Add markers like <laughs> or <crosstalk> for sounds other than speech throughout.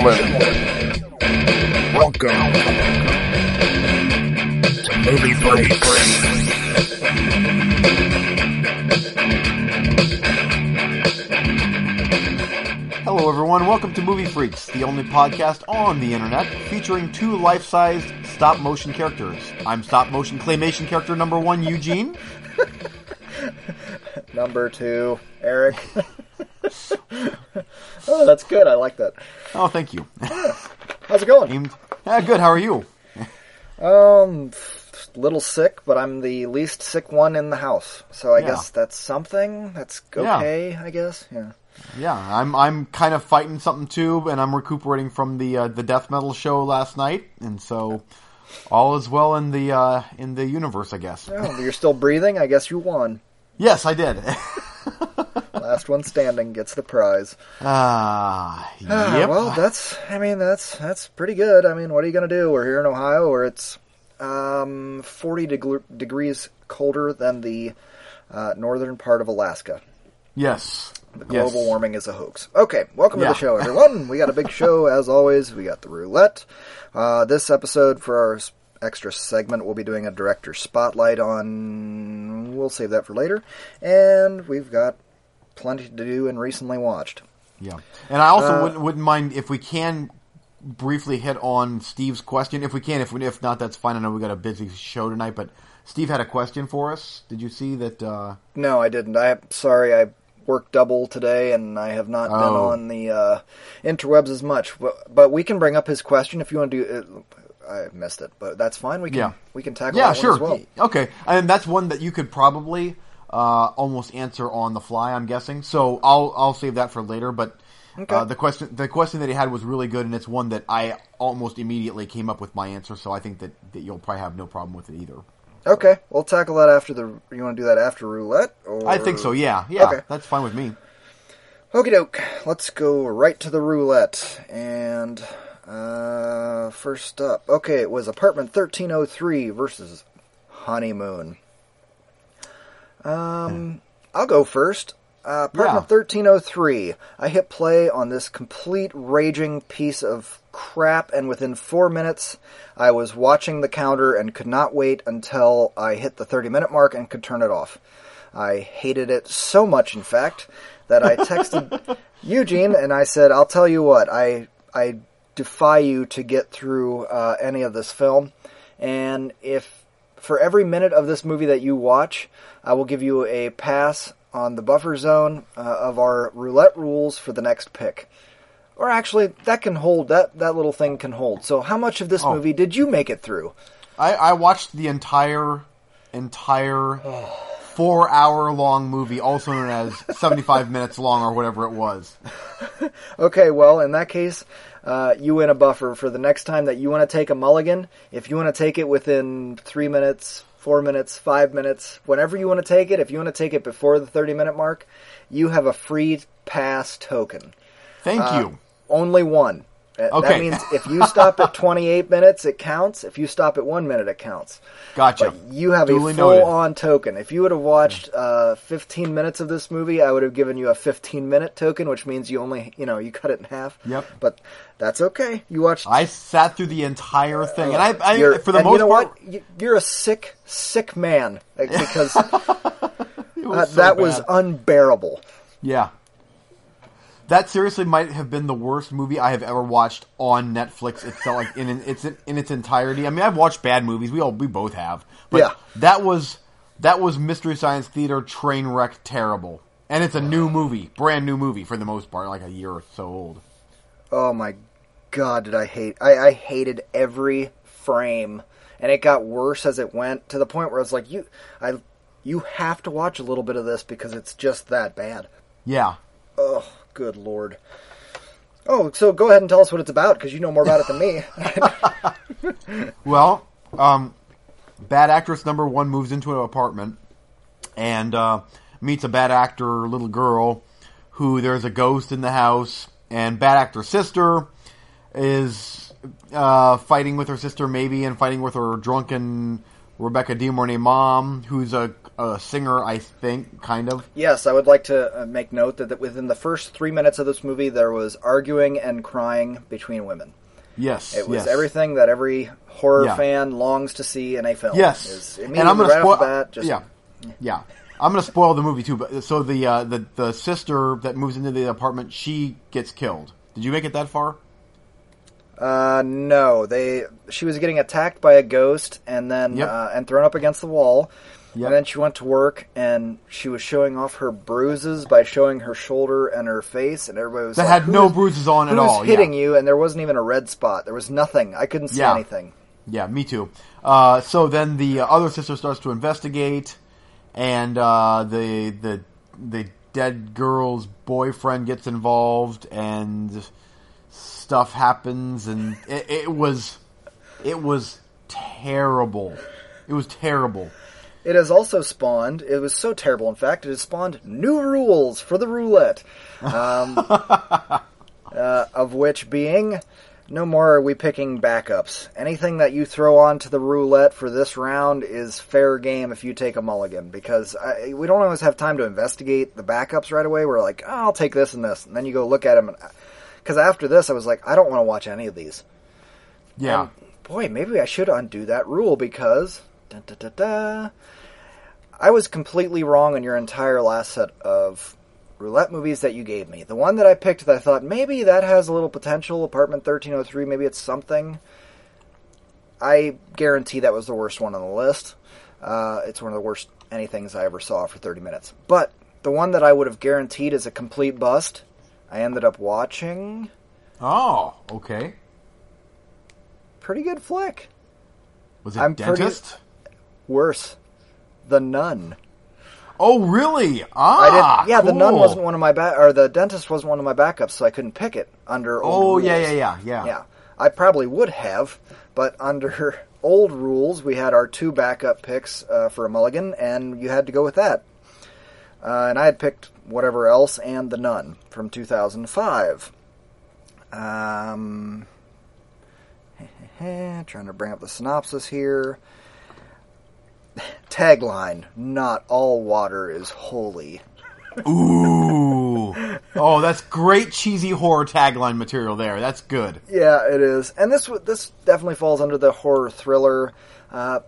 gentlemen, welcome to Movie Freaks. Hello, everyone. Welcome to Movie Freaks, the only podcast on the internet featuring two life-sized stop-motion characters. I'm stop-motion claymation character number one, Eugene. Number two, Eric. <laughs> <laughs> oh, that's good. I like that. Oh, thank you. <laughs> How's it going? Aimed- Ah, good. How are you? Um, little sick, but I'm the least sick one in the house. So I Yeah. guess that's something. That's Yeah. okay, I guess. Yeah. Yeah, I'm. I'm kind of fighting something too, and I'm recuperating from the uh, the death metal show last night, and so all is well in the uh, in the universe, I guess. Oh, you're still breathing. I guess you won. Yes, I did. <laughs> Last one standing gets the prize. Ah, Ah, yep. Well, that's. I mean, that's that's pretty good. I mean, what are you gonna do? We're here in Ohio, where it's um 40 deg- degrees colder than the uh, northern part of Alaska. yes. The Yes. global warming is a hoax. Okay, welcome Yeah. to the show, <laughs> everyone. we got a big show as always. We got the roulette. Uh, this episode for our extra segment, we'll be doing a director spotlight on. We'll save that for later. And we've got plenty to do and recently watched. Yeah, and I also Uh, wouldn't, wouldn't mind if we can briefly hit on Steve's question. If we can, if we, if not, that's fine. I know we got a busy show tonight, but Steve had a question for us. Did you see that? Uh, No, I didn't. I'm sorry, I worked double today, and I have not been Oh. on the uh, interwebs as much. But- But we can bring up his question if you want to do. it. I missed it, but that's fine. We can Yeah. we can tackle yeah, sure. one as well. Okay, and that's one that you could probably uh, almost answer on the fly. I'm guessing. So I'll I'll save that for later. But Okay. uh, the question the question that he had was really good, and it's one that I almost immediately came up with my answer. So I think that, that you'll probably have no problem with it either. Okay, we'll tackle that after the. You want to do that after roulette? Or... I think so. Yeah, yeah, Okay. that's fine with me. Okie doke. Let's go right to the roulette. And uh, first up, okay, it was apartment thirteen oh three versus honeymoon. Um, I'll go first. Uh, apartment Yeah. thirteen oh three. I hit play on this complete raging piece of crap, and within four minutes, I was watching the counter and could not wait until I hit the thirty minute mark and could turn it off. I hated it so much, in fact, that I texted <laughs> Eugene and I said, "I'll tell you what, I I defy you to get through uh, any of this film, and if for every minute of this movie that you watch, I will give you a pass on the buffer zone uh, of our roulette rules for the next pick." Or actually, that can hold. That that little thing can hold. So, how much of this Oh. movie did you make it through? I, I watched the entire entire <sighs> four hour long movie, also known as seventy five minutes long or whatever it was. <laughs> Okay, well, in that case, uh, you win a buffer for the next time that you want to take a mulligan. If you want to take it within three minutes, four minutes, five minutes, whenever you want to take it, if you want to take it before the 30 minute mark, you have a free pass token. Thank Uh, you. Only one. Uh, That means if you stop at <laughs> 28 minutes, it counts. If you stop at one minute, it counts. Gotcha. But you have Duly a full-on token. If you would have watched uh, 15 minutes of this movie, I would have given you a 15-minute token, which means you only, you know, you cut it in half. Yep. But that's okay. You watched. I sat through the entire thing, and I, I you're- for the most you know part, what? You- You're a sick, sick man because <laughs> was uh, so that was unbearable. yeah. That seriously might have been the worst movie I have ever watched on Netflix. It felt like in, in its in its entirety. I mean, I've watched bad movies. We all we both have. But Yeah. that was that was Mystery Science Theater train wreck terrible. And it's a new movie, brand new movie for the most part, like a year or so old. Oh my god, did I hate? I, I hated every frame, and it got worse as it went to the point where I was like, you, I, you have to watch a little bit of this because it's just that bad. Yeah. Oh, good lord. Oh, so go ahead and tell us what it's about because you know more about it than me. <laughs> Well, um, bad actress number one moves into an apartment and uh, meets a bad actor little girl who there's a ghost in the house, and bad actor sister is uh, fighting with her sister maybe, and fighting with her drunken Rebecca De Mornay mom, who's a a singer, I think, kind of. Yes, I would like to uh, make note that, that within the first three minutes of this movie, there was arguing and crying between women. Yes, It was yes. everything that every horror Yeah. fan longs to see in a film. Yes, and I'm going right to spoil. the just yeah, yeah. I'm going to spoil the movie too. But so the uh, the the sister that moves into the apartment, she gets killed. Did you make it that far? Uh, no, they. She was getting attacked by a ghost and then Yep. uh, and thrown up against the wall. Yep. And then she went to work and she was showing off her bruises by showing her shoulder and her face, and everybody was That like, had no bruises on at all. hitting yeah. you? And there wasn't even a red spot. There was nothing. I couldn't see Yeah. anything. Yeah, me too. Uh, so then the uh, other sister starts to investigate, and uh, the the the dead girl's boyfriend gets involved, and stuff happens, and it, it was it was terrible. It was terrible. It has also spawned. It was so terrible, in fact, it has spawned new rules for the roulette. Um, <laughs> uh, of which being, no more are we picking backups. Anything that you throw onto the roulette for this round is fair game if you take a mulligan, because I, we don't always have time to investigate the backups right away. We're like, oh, I'll take this and this, and then you go look at them. Because after this, I was like, I don't want to watch any of these. Yeah. And, boy, maybe I should undo that rule because da, da, da, I was completely wrong on your entire last set of roulette movies that you gave me. The one that I picked that I thought maybe that has a little potential, Apartment 1303, maybe it's something. I guarantee that was the worst one on the list. Uh, it's one of the worst anythings I ever saw for 30 minutes. But the one that I would have guaranteed is a complete bust, I ended up watching. oh, okay. Pretty good flick. Was it I'm pretty- dentist? Worse. The Nun. Oh, really? I Ah, didn't. Yeah, the nun wasn't one of my back, or the dentist wasn't one of my backups, so I couldn't pick it under. Old Oh, rules. yeah, yeah, yeah, yeah. Yeah, I probably would have, but under <laughs> old rules, we had our two backup picks uh, for a mulligan, and you had to go with that. Uh, and I had picked whatever else and the nun from 2005. Um, <laughs> trying to bring up the synopsis here. Tagline: Not all water is holy. Ooh. oh, that's great cheesy horror tagline material there. That's good. Yeah, it is, and this this definitely falls under the horror thriller. Uh,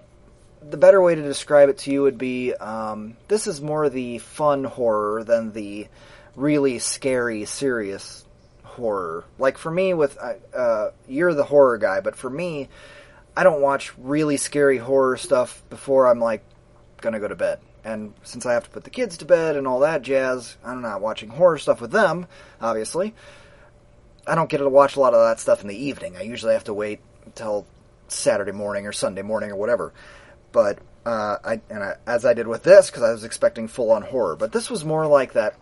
the better way to describe it to you would be um, this is more the fun horror than the really scary, serious horror. Like for me, with uh, uh, you're the horror guy, but for me, I don't watch really scary horror stuff before I'm like gonna go to bed. And since I have to put the kids to bed and all that jazz, I'm not watching horror stuff with them, obviously. I don't get to watch a lot of that stuff in the evening. I usually have to wait until Saturday morning or Sunday morning or whatever. But uh, I and I, as I did with this because I was expecting full on horror, but this was more like that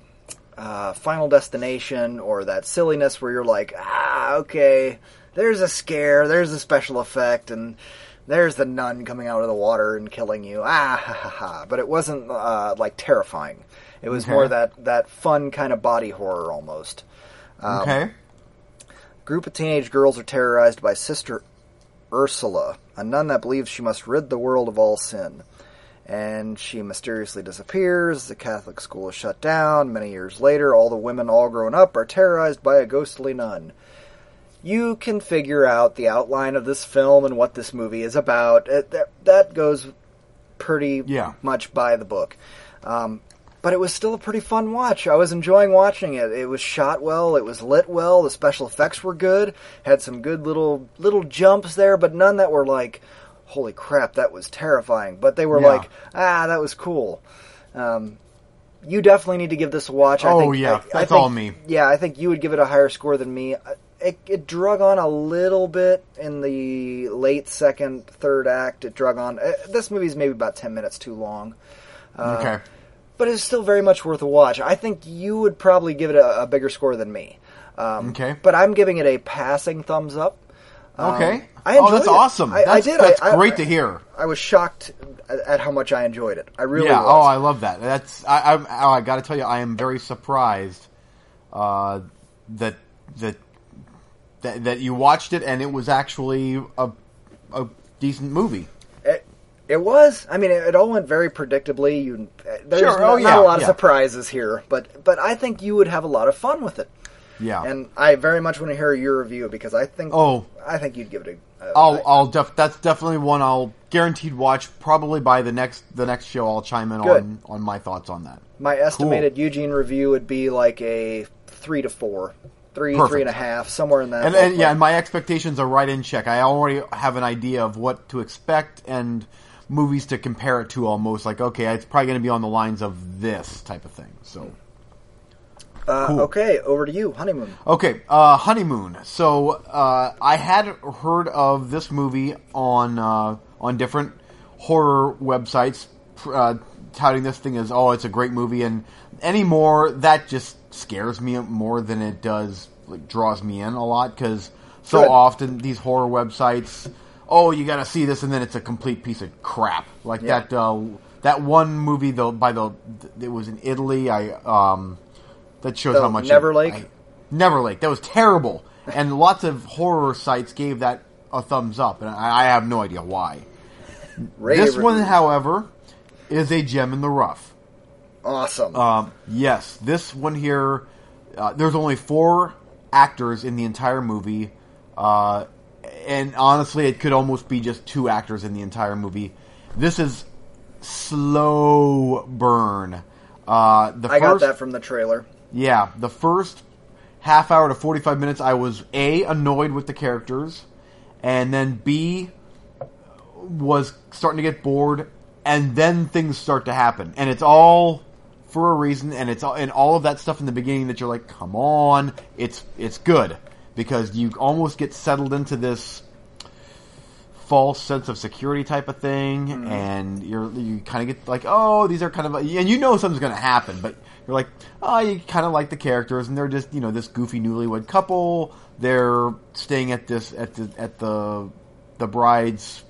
uh, Final Destination or that silliness where you're like, ah, okay, there's a scare, there's a special effect, and there's the nun coming out of the water and killing you, ah, ha, ha, ha. But it wasn't uh, like terrifying. It was Okay. more that that fun kind of body horror almost. Um, Okay. Group of teenage girls are terrorized by Sister Ursula, a nun that believes she must rid the world of all sin. And she mysteriously disappears. The Catholic school is shut down. Many years later, all the women, all grown up, are terrorized by a ghostly nun. You can figure out the outline of this film and what this movie is about. It, that, that goes pretty Yeah. much by the book. Um, but it was still a pretty fun watch. I was enjoying watching it. It was shot well. It was lit well. The special effects were good. Had some good little little jumps there, but none that were like, "Holy crap, that was terrifying!" But they were Yeah. like, "Ah, that was cool." Um, you definitely need to give this a watch. I Oh, think, yeah. I- I That's think- all me. Yeah, I think you would give it a higher score than me. I- It, it drug on a little bit in the late second, third act. It drug on. Uh, This movie's maybe about ten minutes too long okay. but it's still very much worth a watch. I think you would probably give it a, a bigger score than me. Um, Okay. But I'm giving it a passing thumbs up. Um, Okay. I enjoyed oh, that's it. awesome. I, I did. That's I, I- great to hear. I was shocked at, how much I enjoyed it. I really yeah. was. Oh, I love that. That's. I. Oh, I got to tell you, I am very surprised uh, that that that that you watched it and it was actually a a decent movie. It- It was. I mean, it, it all went very predictably. You, uh, there's Sure, not, oh, not yeah, a lot of yeah. surprises here, but but I think you would have a lot of fun with it. Yeah. And I very much want to hear your review because I think Oh. I think you'd give it a. a I'll, I'll def- that's definitely one I'll guaranteed watch. Probably by the next the next show, I'll chime in Good. on on my thoughts on that. my estimated Eugene review would be like a three to four, three, Perfect. three and a half, somewhere in that. And, and yeah, and my expectations are right in check. I already have an idea of what to expect and movies to compare it to. Almost like okay, it's probably going to be on the lines of this type of thing. So. uh, cool. okay, over to you, honeymoon. Okay, uh, honeymoon. So uh, I had heard of this movie on uh, on different horror websites, uh, touting this thing as oh, it's a great movie, and anymore that just scares me more than it does like draws me in a lot because so Good. often these horror websites, oh, you got to see this, and then it's a complete piece of crap like Yeah. that. Uh, that one movie though by the it was in Italy. I um, that shows The how much Neverlake? I- Neverlake. That was terrible, and lots of horror sites gave that a thumbs up, and I, I have no idea why. This one, however, is a gem in the rough. Awesome. Um, yes, this one here. Uh, there's only four actors in the entire movie, uh, and honestly, it could almost be just two actors in the entire movie. This is slow burn. Uh, the I got that from the trailer. yeah, the first half hour to 45 minutes, I was A, annoyed with the characters, and then B, was starting to get bored, and then things start to happen. And it's all for a reason, and it's all, and all of that stuff in the beginning that you're like, come on, it's, it's good. Because you almost get settled into this false sense of security type of thing, and you're you kind of get like, oh, these are kind of, and you know something's going to happen, but you're like, oh, you kind of like the characters, and they're just you know this goofy newlywed couple. They're staying at this at the at the the bride's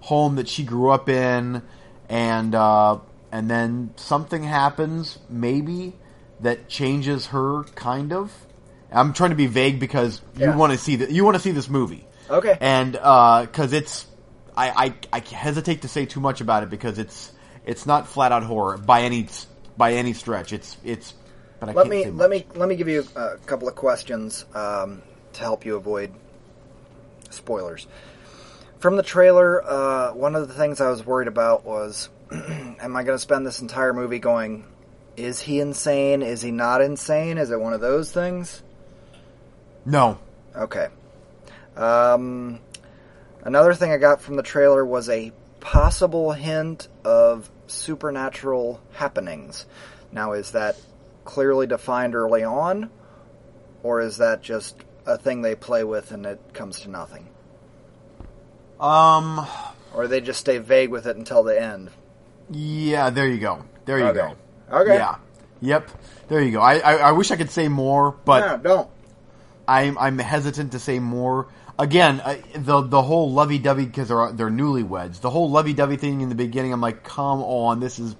home that she grew up in, and uh, and then something happens, maybe that changes her kind of. I'm trying to be vague because Yeah. you want to see that you want to see this movie Okay. and because it's I, I I hesitate to say too much about it because it's it's not flat out horror by any by any stretch. It's it's but I let me let me let me give you a couple of questions um, to help you avoid spoilers. From the trailer, uh, one of the things I was worried about was, <clears throat> am I going to spend this entire movie going, is he insane? Is he not insane? Is it one of those things? no. Okay. Um, another thing I got from the trailer was a possible hint of supernatural happenings. Now, is that clearly defined early on, or is that just a thing they play with and it comes to nothing? Um. Or they just stay vague with it until the end? Yeah. There you go. There you Okay. go. Okay. Yeah. Yep. There you go. I, I I wish I could say more, but no, don't. I'm I'm hesitant to say more. Again, uh, the the whole lovey dovey because they're they're newlyweds. The whole lovey dovey thing in the beginning. I'm like, come on, this is.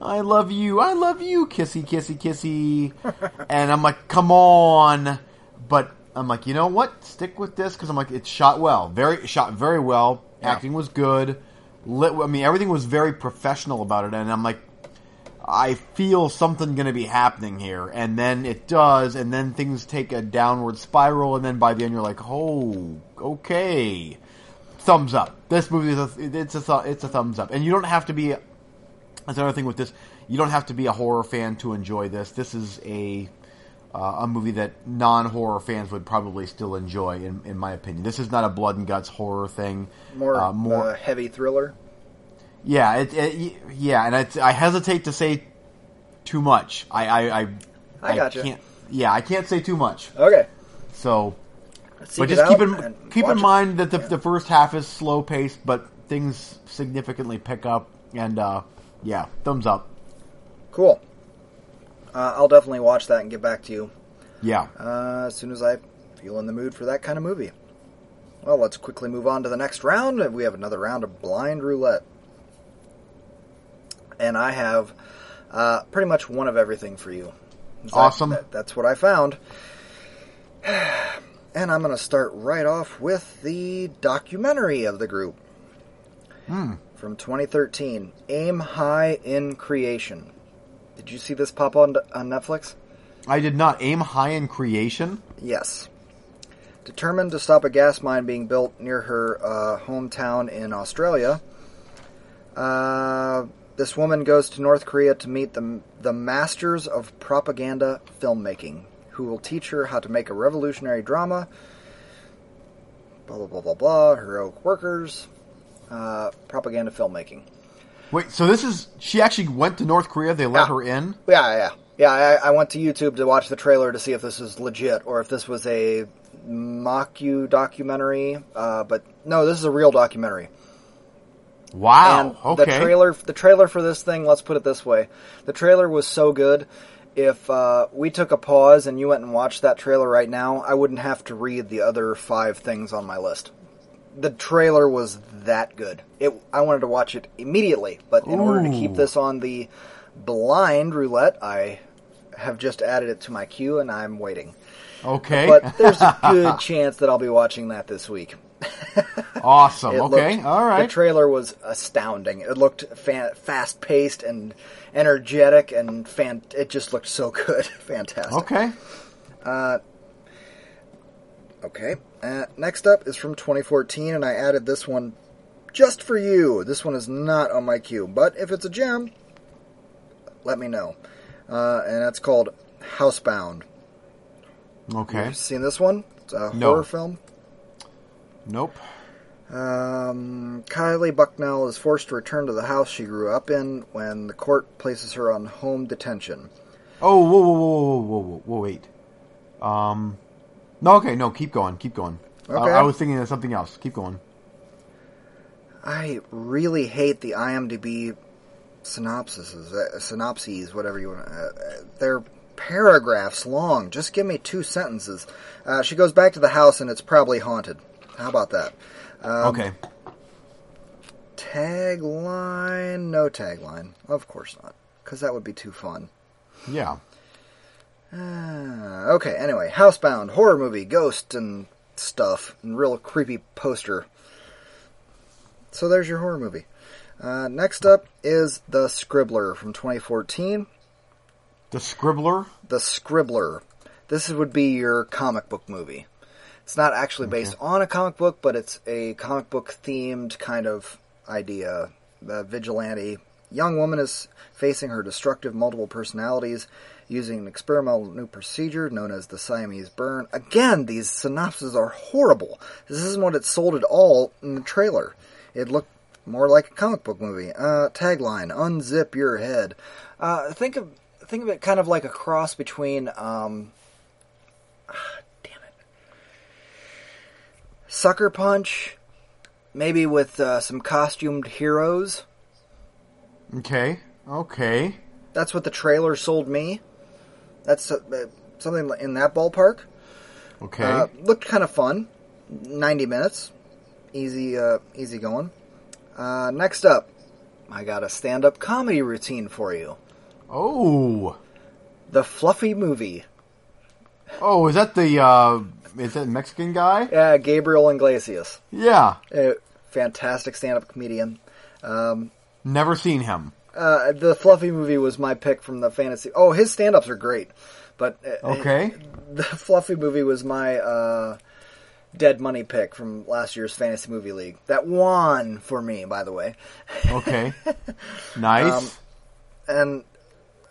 I love you. I love you. Kissy, kissy, kissy. <laughs> and I'm like, come on. But I'm like, you know what? Stick with this because I'm like, it's shot well. Very shot very well. Yeah. Acting was good. Lit, I mean, everything was very professional about it. And I'm like, I feel something going to be happening here, and then it does, and then things take a downward spiral, and then by the end you're like, oh, okay, thumbs up. This movie is a, it's a it's a thumbs up, and you don't have to be. That's another thing with this. You don't have to be a horror fan to enjoy this. This is a uh, a movie that non horror fans would probably still enjoy, in, in my opinion. This is not a blood and guts horror thing. More, uh, more uh, heavy thriller. yeah, it, it, yeah, and I hesitate to say too much. I, I, I, I gotcha. Can't, yeah, I can't say too much. Okay. So, but just keep in keep in it. mind that the, the first half is slow paced, but things significantly pick up. And uh, yeah, thumbs up. Cool. Uh, I'll definitely watch that and get back to you Yeah, uh, as soon as I feel in the mood for that kind of movie. Well, let's quickly move on to the next round. We have another round of blind roulette. And I have uh, pretty much one of everything for you. That- Awesome. that- that's what I found. <sighs> And I'm going to start right off with the documentary of the group. Hmm. from 2013. Aim High in Creation. Did you see this pop on on Netflix? I did not aim high in creation. Yes. Determined to stop a gas mine being built near her uh, hometown in Australia, uh, this woman goes to North Korea to meet the, the masters of propaganda filmmaking, who will teach her how to make a revolutionary drama. Blah, blah, blah, blah, blah. Heroic workers. Uh, propaganda filmmaking. Wait, so this is she actually went to North Korea? They let Yeah. her in? Yeah, yeah, yeah. I, I went to YouTube to watch the trailer to see if this was legit or if this was a mock-you documentary. Uh, but no, this is a real documentary. Wow. and okay. the trailer, the trailer for this thing. Let's put it this way: the trailer was so good. If uh, we took a pause and you went and watched that trailer right now, I wouldn't have to read the other five things on my list. The trailer was that good. It, I wanted to watch it immediately, but in order to keep this on the blind roulette, I have just added it to my queue and I'm waiting. okay. But there's a <laughs> good chance that I'll be watching that this week. <laughs> awesome. Okay. looked- All The trailer was astounding. It looked fa- fast paced and energetic, and fan- it just looked so <laughs> good. Fantastic. okay. Uh, Okay. Uh, next up is from 2014, and I added this one just for you. This one is not on my queue, but if it's a gem, let me know. Uh, and that's called Housebound. Okay. You seen this one? It's a No. horror film. Nope. Um, Kylie Bucknell is forced to return to the house she grew up in when the court places her on home detention. Oh, whoa, whoa, whoa, whoa, whoa, whoa, whoa, wait. Um, no, okay, no, keep going, keep going. Uh, I was thinking of something else. Keep going. I really hate the IMDb synopsises, uh, synopses, whatever you want. Uh, uh, they're paragraphs long. Just give me two sentences. Uh, she goes back to the house and it's probably haunted. How about that? Um, okay. Tagline? No tagline. Of course not, because that would be too fun. Yeah. Uh, okay, anyway, Housebound, horror movie, ghost and stuff, and real creepy poster. So there's your horror movie. Uh, next up is The Scribbler from 2014. The Scribbler. The Scribbler. This would be your comic book movie. It's not actually based on a comic book, but it's a comic book themed kind of idea. The vigilante young woman is facing her destructive multiple personalities using an experimental new procedure known as the Siamese burn. Again, these synopses are horrible. This isn't what it sold at all in the trailer. It looked more like a comic book movie. Uh, tagline: "Unzip your head." Uh, think of think of it kind of like a cross between um, ah, <sighs> damn it, Sucker Punch, maybe with uh, some costumed heroes. Okay. Okay. That's what the trailer sold me. That's uh, uh, something in that ballpark. Okay. Uh, looked kind of fun. Ninety minutes, easy, uh, easy going. Uh, next up, I got a stand-up comedy routine for you. oh. The Fluffy Movie. Oh, is that the uh is that Mexican guy? Uh, Gabriel Iglesias, Yeah. a fantastic stand-up comedian. Um, Never seen him. Uh, the Fluffy Movie was my pick from the fantasy. Oh, his stand-ups are great, but uh, Okay. <laughs> the Fluffy Movie was my uh, dead money pick from last year's Fantasy Movie League. That won for me, by the way. Okay. <laughs> nice. Um, and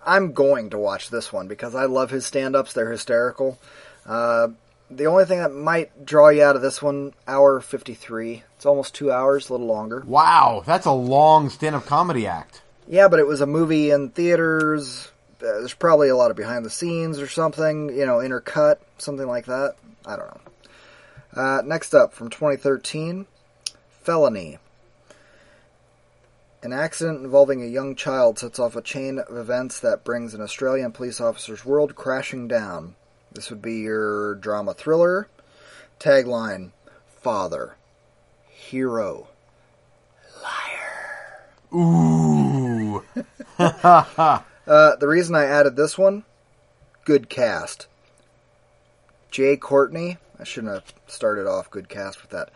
I'm going to watch this one because I love his stand-ups. They're hysterical. Uh, the only thing that might draw you out of this one, hour 53. It's almost two hours, a little longer. wow, that's a long stand-up comedy act. Yeah, but it was a movie in theaters. There's probably a lot of behind the scenes or something, you know, intercut, something like that. I don't know. Uh, next up, from 2013, Felony. An accident involving a young child sets off a chain of events that brings an Australian police officer's world crashing down. This would be your drama thriller. Tagline Father. Hero. Liar. Ooh. <laughs> Uh, the reason I added this one, good cast. Jai Courtney. I shouldn't have started off good cast with that.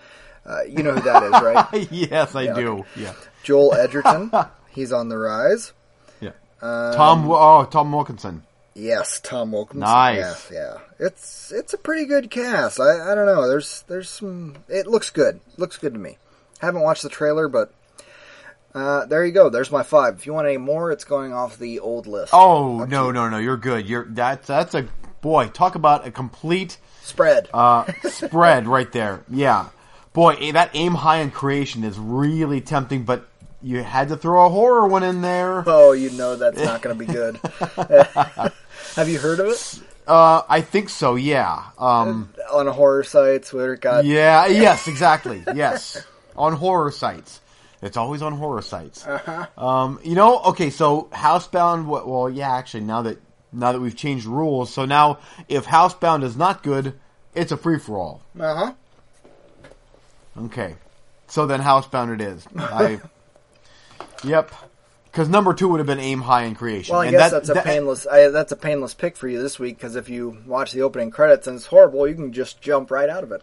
Uh, you know who that is, right? <laughs> yes, I Yeah, do. Yeah. Joel <laughs> Edgerton. He's on the rise. Yeah. Um, Tom. Oh, Tom Wilkinson. Yes, Tom Wilkinson. Nice. Yes, yeah. It's it's a pretty good cast. I, I don't know. There's there's some. It looks good. Looks good to me. Haven't watched the trailer, but uh, there you go. There's my five. If you want any more, it's going off the old list. Oh no, no, no! You're good. You're that's that's a boy. Talk about a complete Spread. uh, spread <laughs> right there. Yeah, boy, eh, that aim high in creation is really tempting, but you had to throw a horror one in there. oh, you know that's not going to be <laughs> good. <laughs> Have you heard of it Uh, I think so. Yeah. Um, on horror sites where it got? yeah. Yes. Exactly. Yes. On horror sites. It's always on horror sites. Um, you know. Okay. So Housebound. Well, yeah. Actually, now that now that we've changed rules, so now if Housebound is not good, it's a free for all. Uh huh. Okay. So then Housebound it is. I. <laughs> yep. Because number two would have been Aim High in Creation. Well, I And guess that- that's a that- painless. I, that's a painless pick for you this week because if you watch the opening credits and it's horrible, you can just jump right out of it.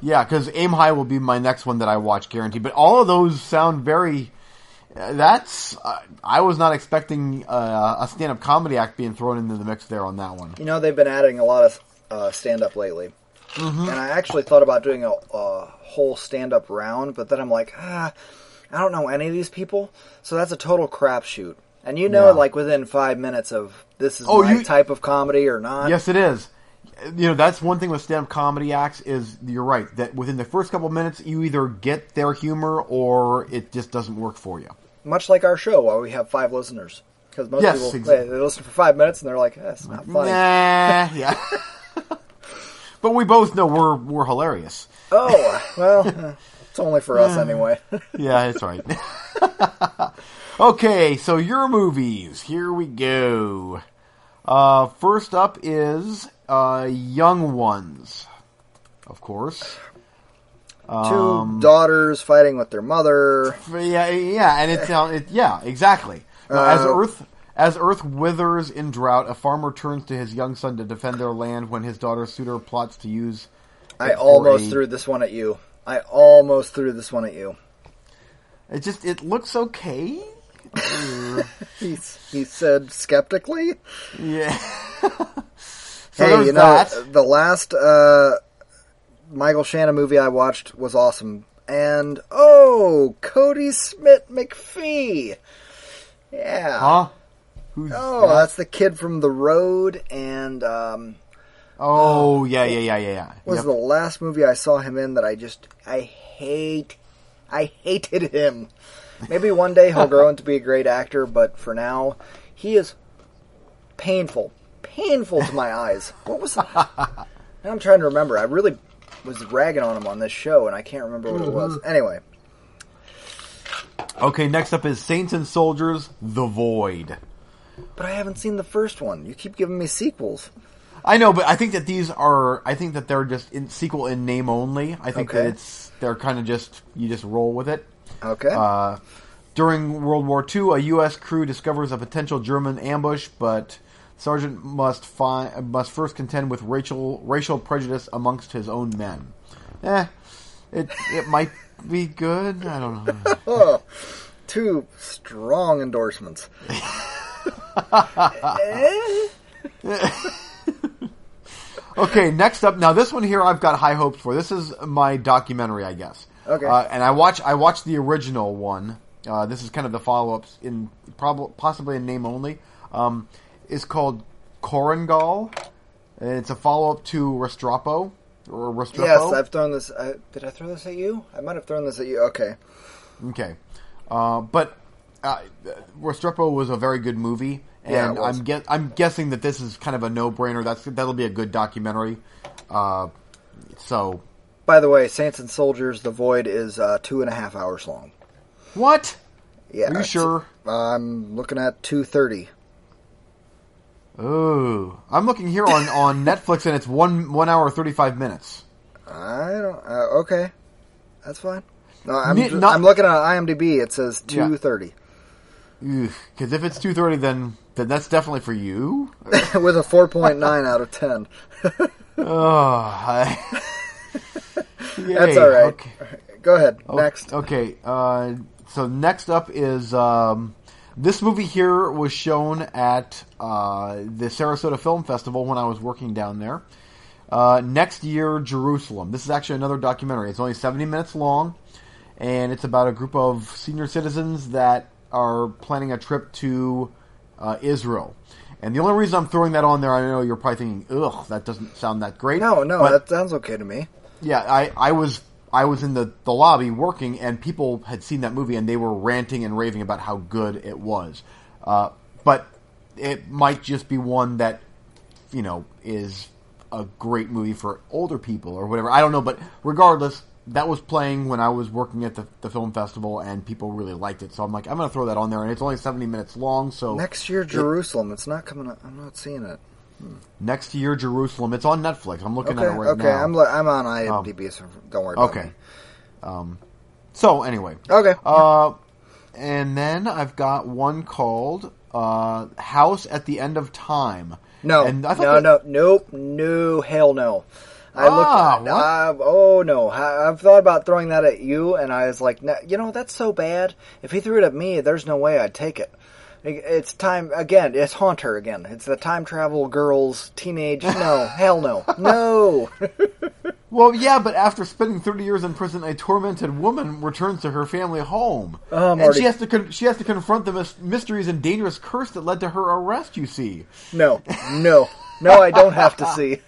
Yeah, because Aim High will be my next one that I watch, guaranteed. But all of those sound very. That's. Uh, I was not expecting uh, a stand-up comedy act being thrown into the mix there on that one. You know, they've been adding a lot of uh, stand up lately. Mm-hmm. And I actually thought about doing a, a whole stand up round, but then I'm like, ah, I don't know any of these people, so that's a total crapshoot. And you know, Yeah. like within five minutes of this is Oh, my you- type of comedy or not. Yes, it is. You know, that's one thing with stand-up comedy acts is you're right that within the first couple minutes you either get their humor or it just doesn't work for you. Much like our show, why we have five listeners. Because most Yes, people exactly. they, listen for five minutes and they're like, that's not funny. Nah, yeah. <laughs> <laughs> but we both know we're we're hilarious. Oh, well, eh, it's only for us anyway. <laughs> Yeah, that's right. okay, so your movies. Here we go. Uh, first up is uh, Young Ones, of course. Two daughters fighting with their mother. Yeah, yeah, and it's uh, it, yeah, exactly. Now, as Uh, Earth as Earth withers in drought, a farmer turns to his young son to defend their land when his daughter suitor plots to use. I almost a- threw this one at you. I almost threw this one at you. It just it looks okay. <laughs> He, he said skeptically. Yeah. <laughs> so hey, you know, that. the last uh, Michael Shannon movie I watched was awesome. And, oh, Cody Smith McPhee. Yeah. Huh? Who's Oh, that? that's the kid from The Road and um, Oh, yeah, yeah, yeah, yeah, yeah. was Yep. the last movie I saw him in that I just I hate I hated him. Maybe one day he'll <laughs> grow into be a great actor, but for now he is painful. Painful to my eyes. What was that? Now I'm trying to remember. I really was ragging on him on this show and I can't remember what it was. Anyway, Okay, next up is Saints and Soldiers: The Void. but I haven't seen the first one. You keep giving me sequels. I know, but I think that these are. I think that they're just in sequel in name only. I think that it's they're kind of just you just roll with it. Okay. Uh, during World War II, a U.S. crew discovers a potential German ambush, but Sergeant must find must first contend with racial racial prejudice amongst his own men. Eh, it it might be good. I don't know. <laughs> two strong endorsements. <laughs> Okay, next up. Now this one here, I've got high hopes for. This is my documentary, I guess. Okay. Uh, and I watch I watched the original one. Uh, this is kind of the follow ups in probably possibly in name only. Um, it's called Korengal. And it's a follow up to Restrepo or Restrepo. Yes, I've thrown this. I, did I throw this at you? I might have thrown this at you. Okay. Okay, uh, but uh, Restrepo was a very good movie, and was. I'm guess I'm guessing that this is kind of a no brainer. That's that'll be a good documentary. Uh, so By the way, Saints and Soldiers: The Void is uh, two and a half hours long. what? Yeah, Are you sure? I'm looking at two thirty. Oh, I'm looking here on, on <laughs> Netflix, and it's one one hour thirty five minutes. I don't. Uh, okay, that's fine. No, I'm, ju- not- I'm looking at IMDb. It says two thirty Because if it's two thirty, then then that's definitely for you. <laughs> with a four point nine out of ten. Oh, I... <laughs> That's all right. Okay. Go ahead. Oh, Next. Okay. Uh, so next up is um, this movie here was shown at uh, the Sarasota Film Festival when I was working down there. Uh, next year, Jerusalem. This is actually another documentary. It's only 70 minutes long, and it's about a group of senior citizens that are planning a trip to uh, Israel. And the only reason I'm throwing that on there, I know you're probably thinking, ugh, that doesn't sound that great. No, no, but- that sounds okay to me. yeah, I, I was I was in the, the lobby working, and people had seen that movie, and they were ranting and raving about how good it was. Uh, but it might just be one that you know is a great movie for older people or whatever. I don't know, but regardless, that was playing when I was working at the, the film festival, and people really liked it. So I'm like, I'm going to throw that on there, and it's only 70 minutes long. So Next year, Jerusalem. It's not coming. up. I'm not seeing it. Next year, Jerusalem. It's on Netflix. I'm looking Okay, at it right okay. now. Okay, I'm li- I'm on IMDb, so don't worry about okay. Um, so anyway, Okay. Uh, and then I've got one called uh, "House at the End of Time." no, and I no, that- no, nope, no, hell no. I Ah, looked. Uh, oh no, I, I've thought about throwing that at you, and I was like, you know, that's so bad. If he threw it at me, there's no way I'd take it. It- It's time again. It's Haunter again. It's the time travel girls, teenage. No, <laughs> hell no, no. <laughs> Well, yeah, but after spending 30 years in prison, a tormented woman returns to her family home, Oh, and she has to con- she has to confront the mys- mysteries and dangerous curse that led to her arrest. You see, No, no, no, I don't have to see.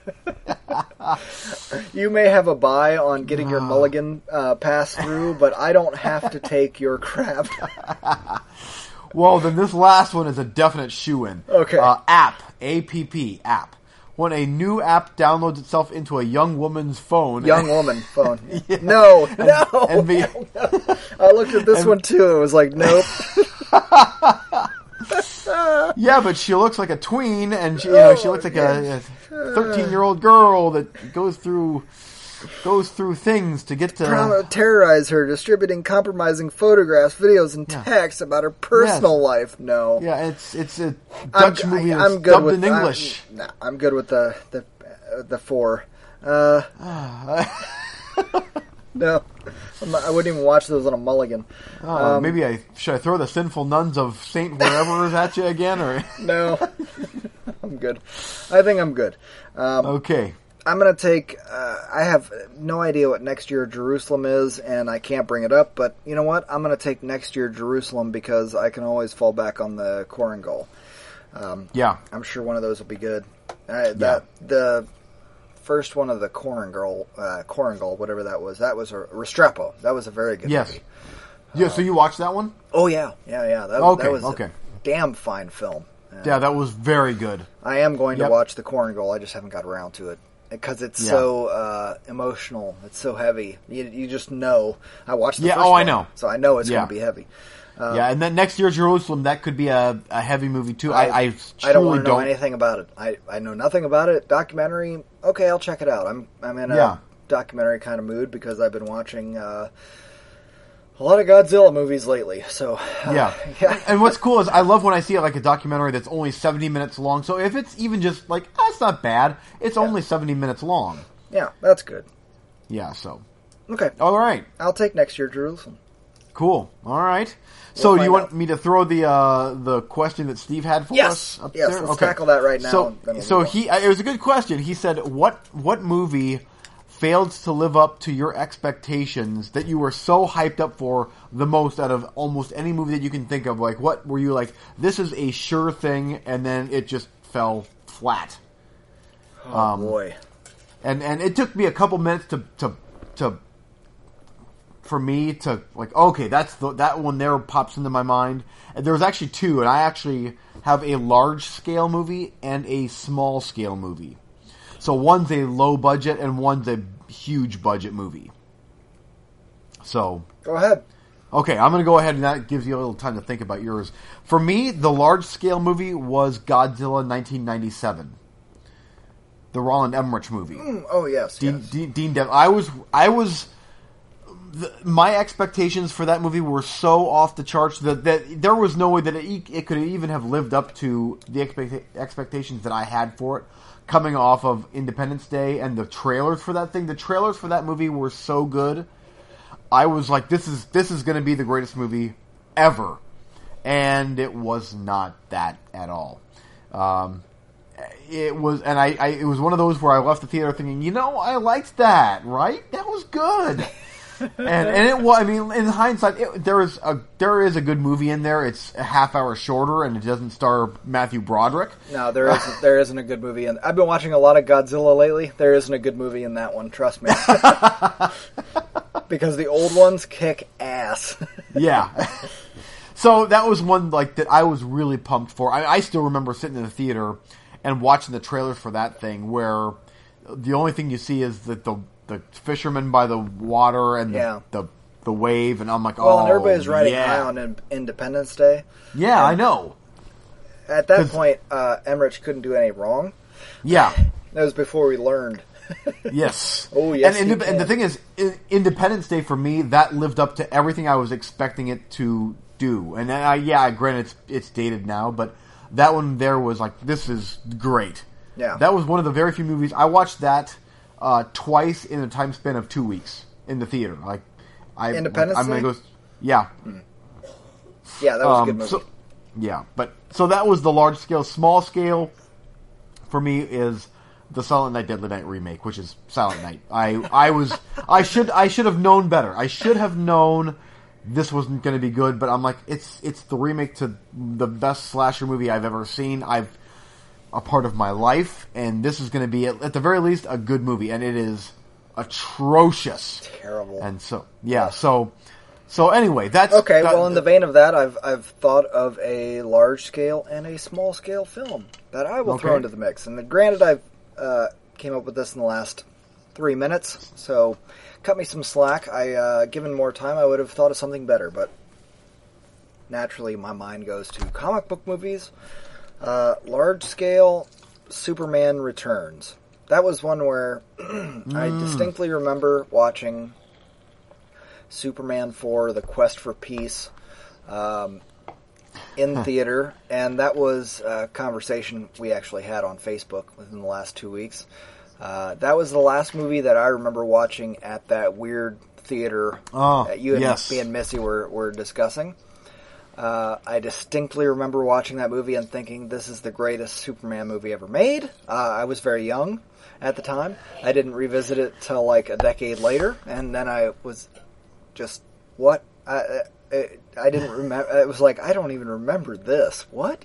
<laughs> you may have a buy on getting your mulligan uh, passed through, but I don't have to take your crap. Well, then this last one is a definite shoe in. Okay. uh, app A P P app. When a new app downloads itself into a young woman's phone, Young woman phone. <laughs> No, no. and be- <laughs> I looked at this one too. It was like, nope. <laughs> Yeah, but she looks like a tween, and she, you know she looks like a thirteen-year-old girl that goes through goes through things to get to. Trying terrorize her, distributing compromising photographs, videos, and Yeah. texts about her personal life. No. Yeah, it's it's a I'm, Dutch movie I, that's am good dubbed with in English. I'm, nah, I'm good with the the uh, the four. Uh, <laughs> no, I'm not- I wouldn't even watch those on a mulligan. Uh, Um, maybe I should I throw the sinful nuns of Saint wherever is at you again, or <laughs> No, <laughs> I'm good. I think I'm good. Um, okay, I'm gonna take. Uh, I have no idea what next year Jerusalem is, and I can't bring it up. But you know what? I'm gonna take next year Jerusalem because I can always fall back on the Korengal. yeah, I'm sure one of those will be good. Uh, that the first one of the Korengal, uh, Korengal, whatever that was, that was a Restrepo. That was a very good yes, movie. yeah. So you watched that one? Oh yeah, yeah, yeah. That, Okay, that was okay. a damn fine film. Yeah, that was very good. I am going Yep. to watch the Korengal. I just haven't got around to it because it's Yeah. so uh, emotional. It's so heavy. You, you just know. I watched. The Yeah, first oh, I know. So I know it's Yeah. going to be heavy. yeah, and then next year Jerusalem, that could be a, a heavy movie too. I, I, I truly don't want to know don't. anything about it. I, I know nothing about it. Documentary, okay, I'll check it out. I'm I'm in a Yeah. documentary kind of mood because I've been watching uh, a lot of Godzilla movies lately. So uh, Yeah. <laughs> yeah, And what's cool is I love when I see like a documentary that's only 70 minutes long. So if it's even just like, that's not bad. It's only 70 minutes long. yeah, that's good. Yeah, so. Okay, All right. I'll take next year Jerusalem. Cool. All right. So do you want out. me to throw the uh, the question that Steve had for Yes. us up Yes, there? let's tackle that right now, So, we'll so he uh, it was a good question. He said, "What what movie failed to live up to your expectations that you were so hyped up for the most out of almost any movie that you can think of? Like, what were you like? This is a sure thing, and then it just fell flat." Oh Um, boy, and and it took me a couple minutes to to to for me to like okay that's the that one there pops into my mind and there was actually two and i actually have a large scale movie and a small scale movie so one's a low budget and one's a huge budget movie so go ahead. Okay, I'm going to go ahead and that gives you a little time to think about yours. For me, the large scale movie was Godzilla 1997, the Roland Emmerich movie. Mm, Oh yes, Dean, yes. Dean, Dean Dev. I was, I was, the, my expectations for that movie were so off the charts that, that there was no way that it, it could even have lived up to the expect, expectations that I had for it. Coming off of Independence Day and the trailers for that thing, the trailers for that movie were so good. I was like, this is this is going to be the greatest movie ever, and it was not that at all. Um, it was, and I, I, it was one of those where I left the theater thinking, you know, I liked that, right? That was good. <laughs> and and it was. I mean, in hindsight, it, there is a there is a good movie in there. It's a half hour shorter, and it doesn't star Matthew Broderick. No, there isn't. There isn't a good movie in. I've been watching a lot of Godzilla lately. There isn't a good movie in that one. Trust me. <laughs> because the old ones kick ass. <laughs> yeah. so that was one like that I was really pumped for. I, I still remember sitting in the theater and watching the trailers for that thing, where the only thing you see is that the the fisherman by the water and the Yeah. the, the wave, and I'm like, well, oh, and everybody's riding yeah. high on Independence Day. Yeah, I know. At that point, uh, Emmerich couldn't do any wrong. Yeah. <laughs> That was before we learned. <laughs> Yes. Oh, yes, And, inde- and the thing is, Independence Day for me that lived up to everything I was expecting it to do. And I, yeah, granted it's it's dated now, but that one there was like this is great. Yeah. That was one of the very few movies I watched that uh, twice in a time span of two weeks in the theater. Like, I Independence I'm gonna go. Yeah. Yeah, that was a Um, good movie. so, yeah, but so that was the large scale. Small scale for me is the Silent Night Deadly Night remake, which is Silent Night. I I was <laughs> I should I should have known better. I should have known this wasn't going to be good. But I'm like, it's it's the remake to the best slasher movie I've ever seen. I've a part of my life, and this is going to be at, at the very least a good movie, and it is atrocious. Terrible. And so yeah, so so anyway, that's Okay, that- well, in the vein of that, I've I've thought of a large scale and a small scale film that I will throw into the mix. And granted, I uh, came up with this in the last three minutes, so cut me some slack. I uh, given more time, I would have thought of something better, but naturally, my mind goes to comic book movies. Uh, large scale Superman Returns. That was one where <clears throat> I distinctly remember watching Superman 4, The Quest for Peace, um, in theater, and that was a conversation we actually had on Facebook within the last two weeks. Uh, that was the last movie that I remember watching at that weird theater Oh, that you and yes. me and Missy were, were discussing. Uh, I distinctly remember watching that movie and thinking this is the greatest Superman movie ever made. Uh, I was very young at the time. I didn't revisit it till like a decade later, and then I was just what I I, I didn't remember. It was like I don't even remember this. What?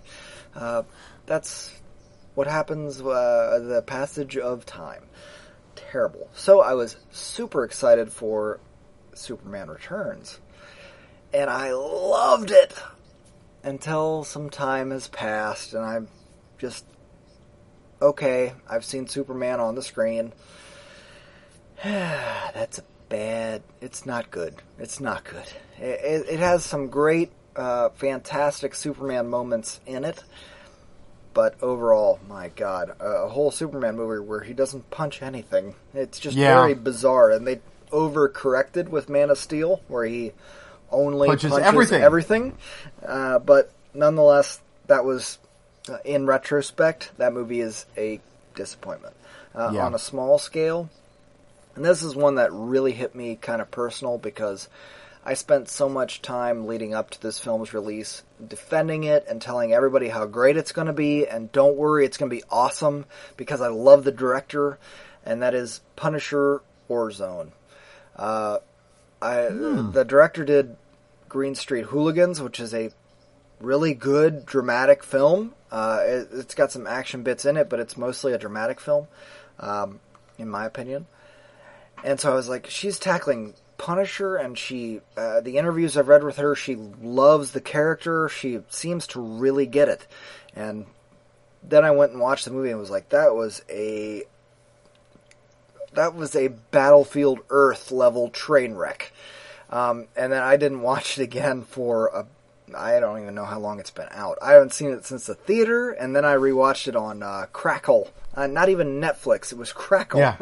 Uh, that's what happens. Uh, the passage of time. Terrible. So I was super excited for Superman Returns and I loved it until some time has passed, and I'm just okay. I've seen Superman on the screen. <sighs> That's a bad. It's not good. It's not good. It, it, it has some great, uh, fantastic Superman moments in it, but overall, my God, a, a whole Superman movie where he doesn't punch anything. It's just Yeah. very bizarre, and they overcorrected with Man of Steel, where he only Punches punches, everything. everything. Uh, but nonetheless, that was uh, in retrospect, that movie is a disappointment. Uh, Yeah. On a small scale, and this is one that really hit me kind of personal because I spent so much time leading up to this film's release defending it and telling everybody how great it's going to be and don't worry, it's going to be awesome because I love the director, and that is Punisher Warzone. Uh, I, The director did Green Street Hooligans, which is a really good dramatic film. Uh, it, it's got some action bits in it, but it's mostly a dramatic film, um, in my opinion. And so I was like, she's tackling Punisher, and she, uh, the interviews I've read with her, she loves the character. She seems to really get it. And then I went and watched the movie and was like, that was a, that was a Battlefield Earth level train wreck. Um, and then I didn't watch it again for a, I don't even know how long it's been out. I haven't seen it since the theater, and then I rewatched it on uh, Crackle. Uh, not even Netflix, it was Crackle. Yeah.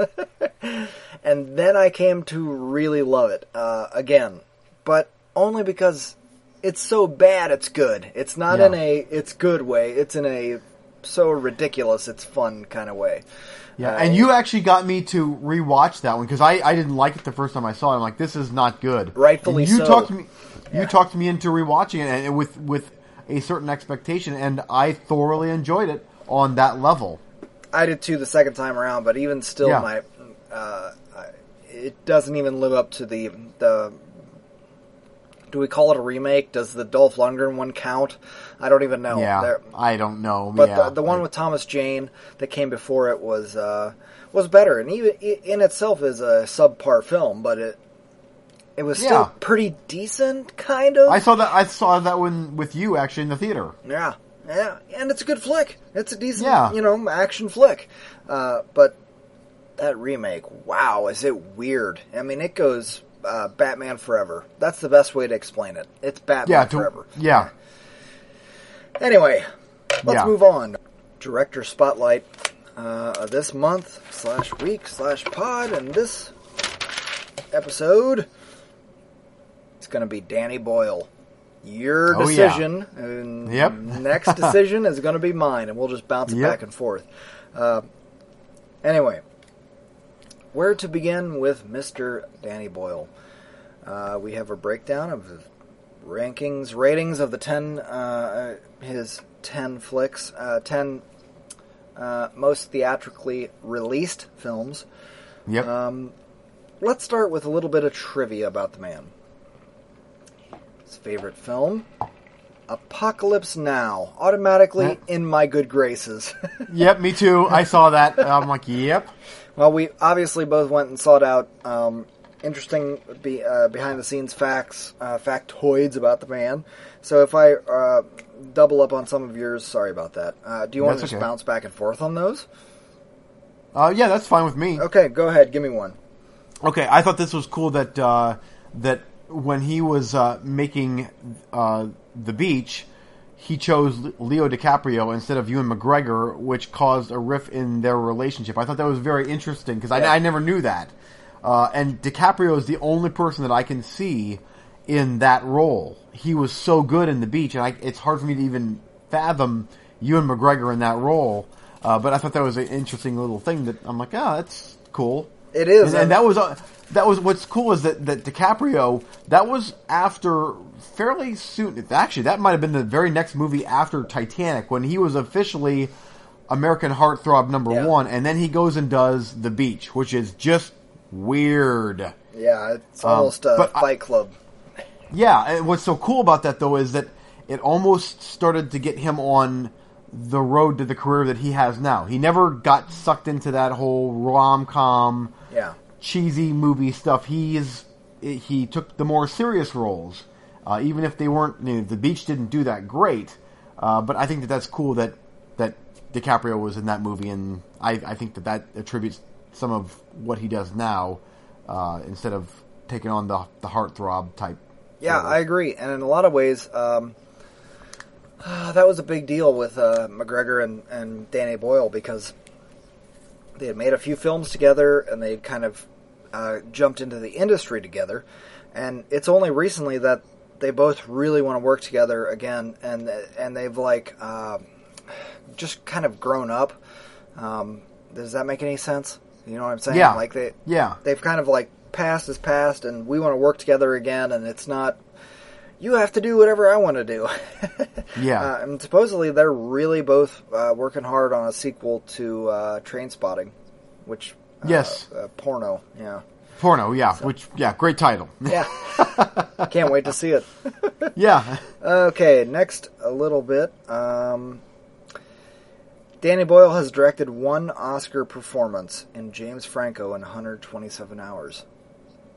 <laughs> and then I came to really love it uh, again, but only because it's so bad it's good. It's not Yeah. in a it's good way. It's in a so ridiculous it's fun kind of way. Yeah, Uh, and you actually got me to rewatch that one because I, I didn't like it the first time I saw it. I'm like, this is not good. Rightfully And you so. talked me, you talked me into rewatching it and with with a certain expectation, and I thoroughly enjoyed it on that level. I did too the second time around, but even still, Yeah. my uh, it doesn't even live up to the the. Do we call it a remake? Does the Dolph Lundgren one count? I don't even know. yeah, There- I don't know. but yeah, the, the one with Thomas Jane that came before it was uh, was better, and even in itself is a subpar film, but it it was still Yeah. pretty decent, kind of. I saw that I saw that one with you actually in the theater. Yeah, yeah, and it's a good flick. It's a decent, Yeah. you know, action flick. Uh, but that remake, wow, is it weird? I mean, it goes uh, Batman Forever. That's the best way to explain it. It's Batman Yeah, to, Forever. yeah, Anyway, let's Yeah. move on. Director spotlight uh, this month slash week slash pod, and this episode it's going to be Danny Boyle. Your Oh, yeah. decision, and Yep. <laughs> next decision is going to be mine, and we'll just bounce it Yep. back and forth. Uh, anyway, where to begin with Mr. Danny Boyle? Uh, we have a breakdown of the rankings, ratings of the ten, uh, his ten flicks, uh, ten uh, most theatrically released films. yep. Um, let's start with a little bit of trivia about the man. His favorite film, Apocalypse Now, automatically in my good graces. <laughs> yep, me too. I saw that. I'm like, yep. Well, we obviously both went and sought out um, interesting be, uh, behind the scenes facts, uh, factoids about the man. So if I uh, double up on some of yours, sorry about that. Uh, do you want to just okay. bounce back and forth on those? Uh, yeah, that's fine with me. Okay, go ahead. Give me one. Okay, I thought this was cool that uh, that when he was uh, making uh, the beach, he chose Leo DiCaprio instead of Ewan McGregor, which caused a rift in their relationship. I thought that was very interesting because Yeah. I, I never knew that. Uh, and DiCaprio is the only person that I can see in that role. He was so good in the beach, and I, it's hard for me to even fathom Ewan McGregor in that role. Uh, but I thought that was an interesting little thing that I'm like, oh, that's cool. It is, and, and that was uh, that was what's cool is that that DiCaprio that was after fairly soon. Actually, that might have been the very next movie after Titanic when he was officially American Heartthrob number Yeah. one, and then he goes and does The Beach, which is just weird. Yeah, it's almost a Um, I- Fight Club. Yeah, and what's so cool about that though is that it almost started to get him on the road to the career that he has now. He never got sucked into that whole rom com Yeah. cheesy movie stuff. He is he took the more serious roles, uh, even if they weren't. You know, the Beach didn't do that great, uh, but I think that that's cool that that DiCaprio was in that movie, and I, I think that that attributes some of what he does now uh, instead of taking on the the heartthrob type. Yeah. I agree. And in a lot of ways, um, <sighs> that was a big deal with uh, McGregor and, and Danny Boyle because they had made a few films together and they kind of uh, jumped into the industry together. And it's only recently that they both really want to work together again, and and they've like uh, just kind of grown up. Um, does that make any sense? You know what I'm saying? Yeah. Like they Yeah, they've kind of like past is past and we want to work together again and it's not you have to do whatever I want to do. <laughs> Yeah. Uh, and supposedly they're really both uh, working hard on a sequel to uh, Trainspotting, which uh, Yes. uh, porno. Yeah, porno. Yeah, which yeah, great title. yeah. <laughs> Can't wait to see it. <laughs> yeah, Okay, next a little bit. Um, Danny Boyle has directed one Oscar performance in James Franco in 127 hours.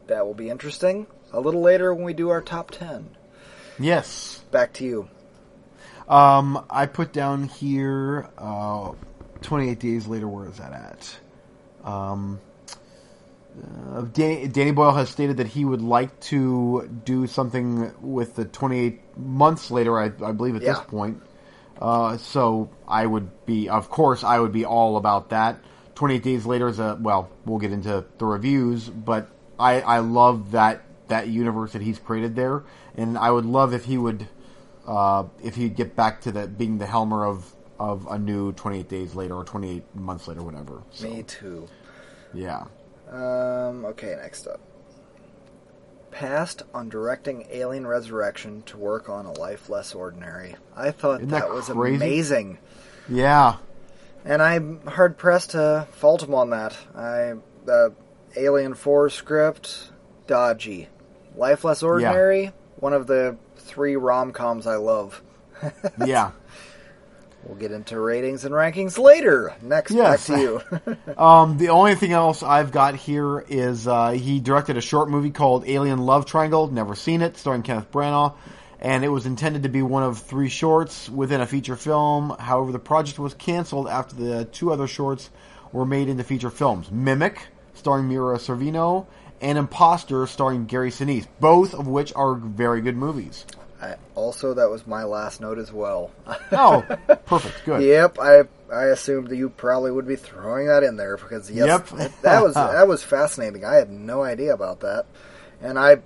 That will be interesting. A little later when we do our top 10. Yes. Back to you. Um, I put down here, uh, 28 days later, where is that at? Um, uh, Danny, Danny Boyle has stated that he would like to do something with the 28 months later, I, I believe at this point. Uh, so I would be, of course, I would be all about that. 28 days later is a, well, we'll get into the reviews, but I, I love that, that universe that he's created there. And I would love if he would, uh, if he'd get back to that being the Helmer of of a new 28 Days Later or 28 Months Later, whatever. So, Me too. Yeah. Um, okay, next up. Passed on directing Alien Resurrection to work on A Life Less Ordinary. I thought that, that was crazy? amazing. Yeah. And I'm hard pressed to fault him on that. I the Alien Four script, dodgy. Life Less Ordinary, one of the three rom coms I love. <laughs> Yeah. We'll get into ratings and rankings later. Next, Yes. back to you. <laughs> <laughs> Um, the only thing else I've got here is uh, he directed a short movie called Alien Love Triangle. Never seen it, starring Kenneth Branagh, and it was intended to be one of three shorts within a feature film. However, the project was canceled after the two other shorts were made into feature films: Mimic, starring Mira Sorvino, and Imposter, starring Gary Sinise. Both of which are very good movies. I, also, that was my last note as well. <laughs> Oh, perfect, good. Yep, I I assumed that you probably would be throwing that in there because yes, Yep. that was <laughs> that was fascinating. I had no idea about that, and I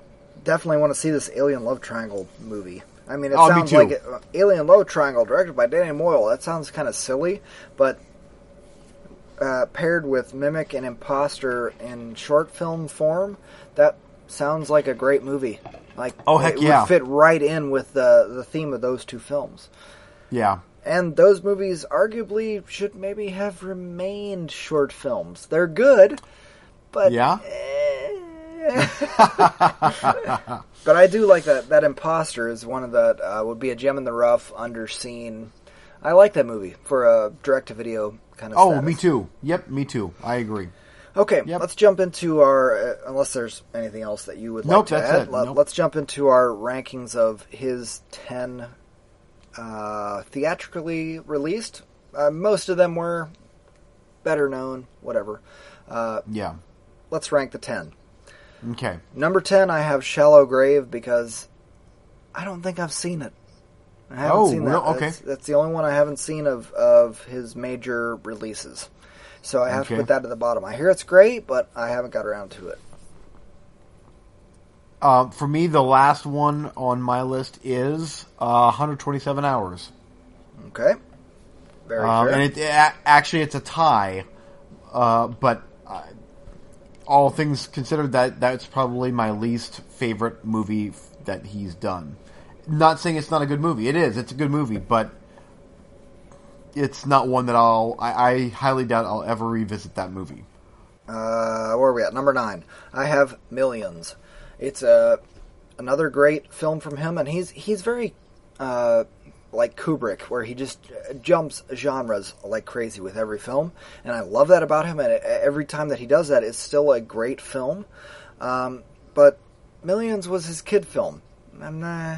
definitely want to see this Alien Love Triangle movie. I mean, it Oh, sounds too. like it, uh, Alien Love Triangle, directed by Danny Moyle. That sounds kind of silly, but uh, paired with Mimic and Imposter in short film form, that sounds like a great movie. Like, Oh, heck it yeah. would fit right in with the the theme of those two films. Yeah. And those movies arguably should maybe have remained short films. They're good, but Yeah? eh. <laughs> but I do like that. That Imposter is one of the uh, would be a gem in the rough, underseen. I like that movie for a direct to video kind of. Oh, status. me too. Yep, me too. I agree. Okay, Yep. let's jump into our. Uh, unless there's anything else that you would like Nope, to add, let, Nope. let's jump into our rankings of his ten uh, theatrically released. Uh, most of them were better known, whatever. Uh, Yeah. let's rank the ten. Okay. Number ten, I have Shallow Grave because I don't think I've seen it. I haven't Oh, seen that. real- okay. That's, that's the only one I haven't seen of of his major releases. So I have to put that at the bottom. I hear it's great, but I haven't got around to it. Uh, for me, the last one on my list is uh, 127 hours. Okay. Very Um, and it, a- actually, it's a tie, uh, but uh, all things considered, that that's probably my least favorite movie f- that he's done. Not saying it's not a good movie. It is. It's a good movie, but it's not one that I'll. I, I highly doubt I'll ever revisit that movie. Uh, where are we at? Number nine. I have Millions. It's a another great film from him, and he's he's very uh, like Kubrick, where he just uh, jumps genres like crazy with every film, and I love that about him. And uh, every time that he does that, it's still a great film. Um, but Millions was his kid film. I'm uh,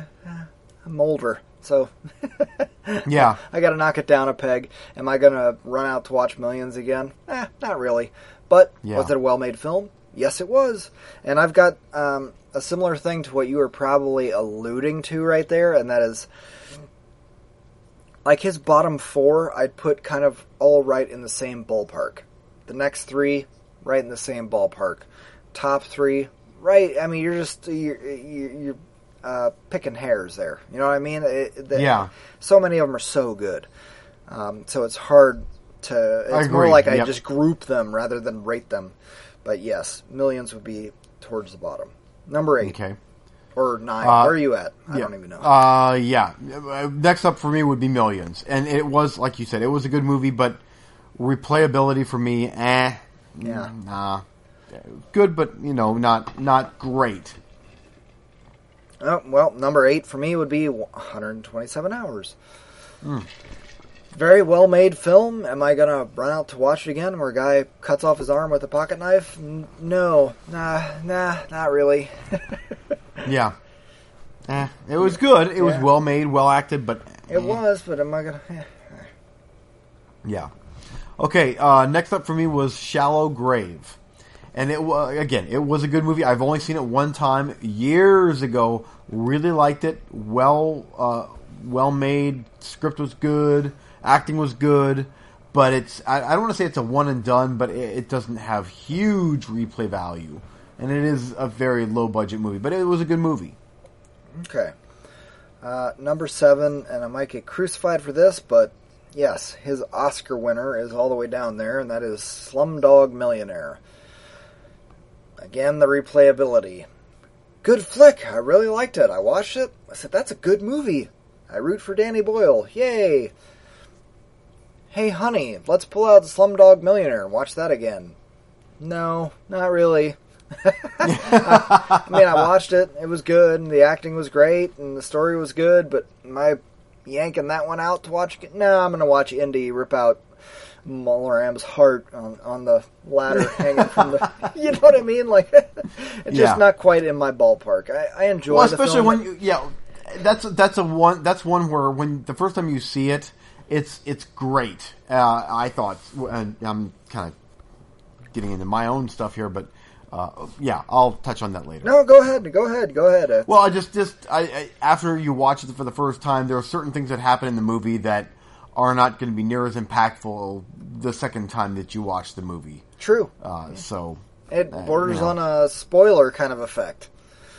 I'm older, so <laughs> Yeah. I got to knock it down a peg. Am I going to run out to watch Millions again? Eh, not really. But Yeah. was it a well-made film? Yes, it was. And I've got um, a similar thing to what you were probably alluding to right there, and that is like his bottom four. I'd put kind of all right in the same ballpark. The next three, right in the same ballpark. Top three, right? I mean, you're just you're, you're uh, picking hairs there. You know what I mean? It, the- Yeah. So many of them are so good. Um, so it's hard to. It's more like I just group them rather than rate them. But yes, millions would be towards the bottom. Number eight Okay. or nine. Uh, Where are you at? I yeah. don't even know. Uh, yeah. Next up for me would be Millions, and it was like you said, it was a good movie, but replayability for me, eh, Yeah. nah, good, but you know, not not great. Oh, well, number eight for me would be 127 hours. Hmm. Very well made film. Am I gonna run out to watch it again, where a guy cuts off his arm with a pocket knife? N- No, nah, nah, not really. <laughs> Yeah, eh, it was good. It was well made, well acted, but it eh, was, but am I gonna? eh. Yeah. Okay. Uh, next up for me was Shallow Grave, and it wa again. It was a good movie. I've only seen it one time years ago. Really liked it. Well, uh, well made. Script was good. Acting was good. But it's I, I don't want to say it's a one and done, but it, it doesn't have huge replay value, and it is a very low budget movie. But it was a good movie. Okay. Uh, number seven, and I might get crucified for this, but Yes, his Oscar winner is all the way down there, and that is Slumdog Millionaire. Again, the replayability. Good flick. I really liked it. I watched it. I said, that's a good movie. I root for Danny Boyle. Yay. Hey, honey, let's pull out Slumdog Millionaire and watch that again. No, not really. I mean, I watched it. It was good, and the acting was great, and the story was good. But my yanking that one out to watch? No, I'm going to watch Indy rip out Mola Ram's heart on, on the ladder <laughs> hanging from the. <laughs> You know what I mean? Like, <laughs> it's Yeah. just not quite in my ballpark. I, I enjoy Well, especially when you, yeah, that's that's a one that's one where when the first time you see it, it's it's great. Uh, I thought, and I'm kind of getting into my own stuff here, but uh, yeah, I'll touch on that later. No, go ahead. Go ahead. Go ahead. Uh, Well, I just just I, I after you watch it for the first time, there are certain things that happen in the movie that are not going to be near as impactful the second time that you watch the movie. true. Uh, so It uh, borders you know. on a spoiler kind of effect.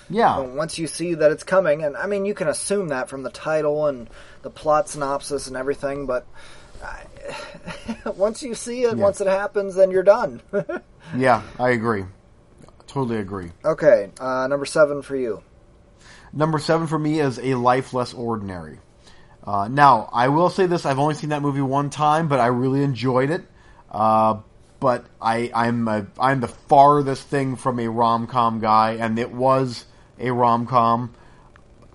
yeah, But once you see that it's coming, and I mean, you can assume that from the title and the plot synopsis and everything, but I, <laughs> once you see it, Yeah. once it happens, then you're done. <laughs> yeah, I agree. Totally agree. okay, uh, number seven for you. Number seven for me is A Life Less Ordinary. Uh, now, I will say this: I've only seen that movie one time, but I really enjoyed it. Uh, but I, I'm a, I'm the farthest thing from a rom com guy, and it was a rom com.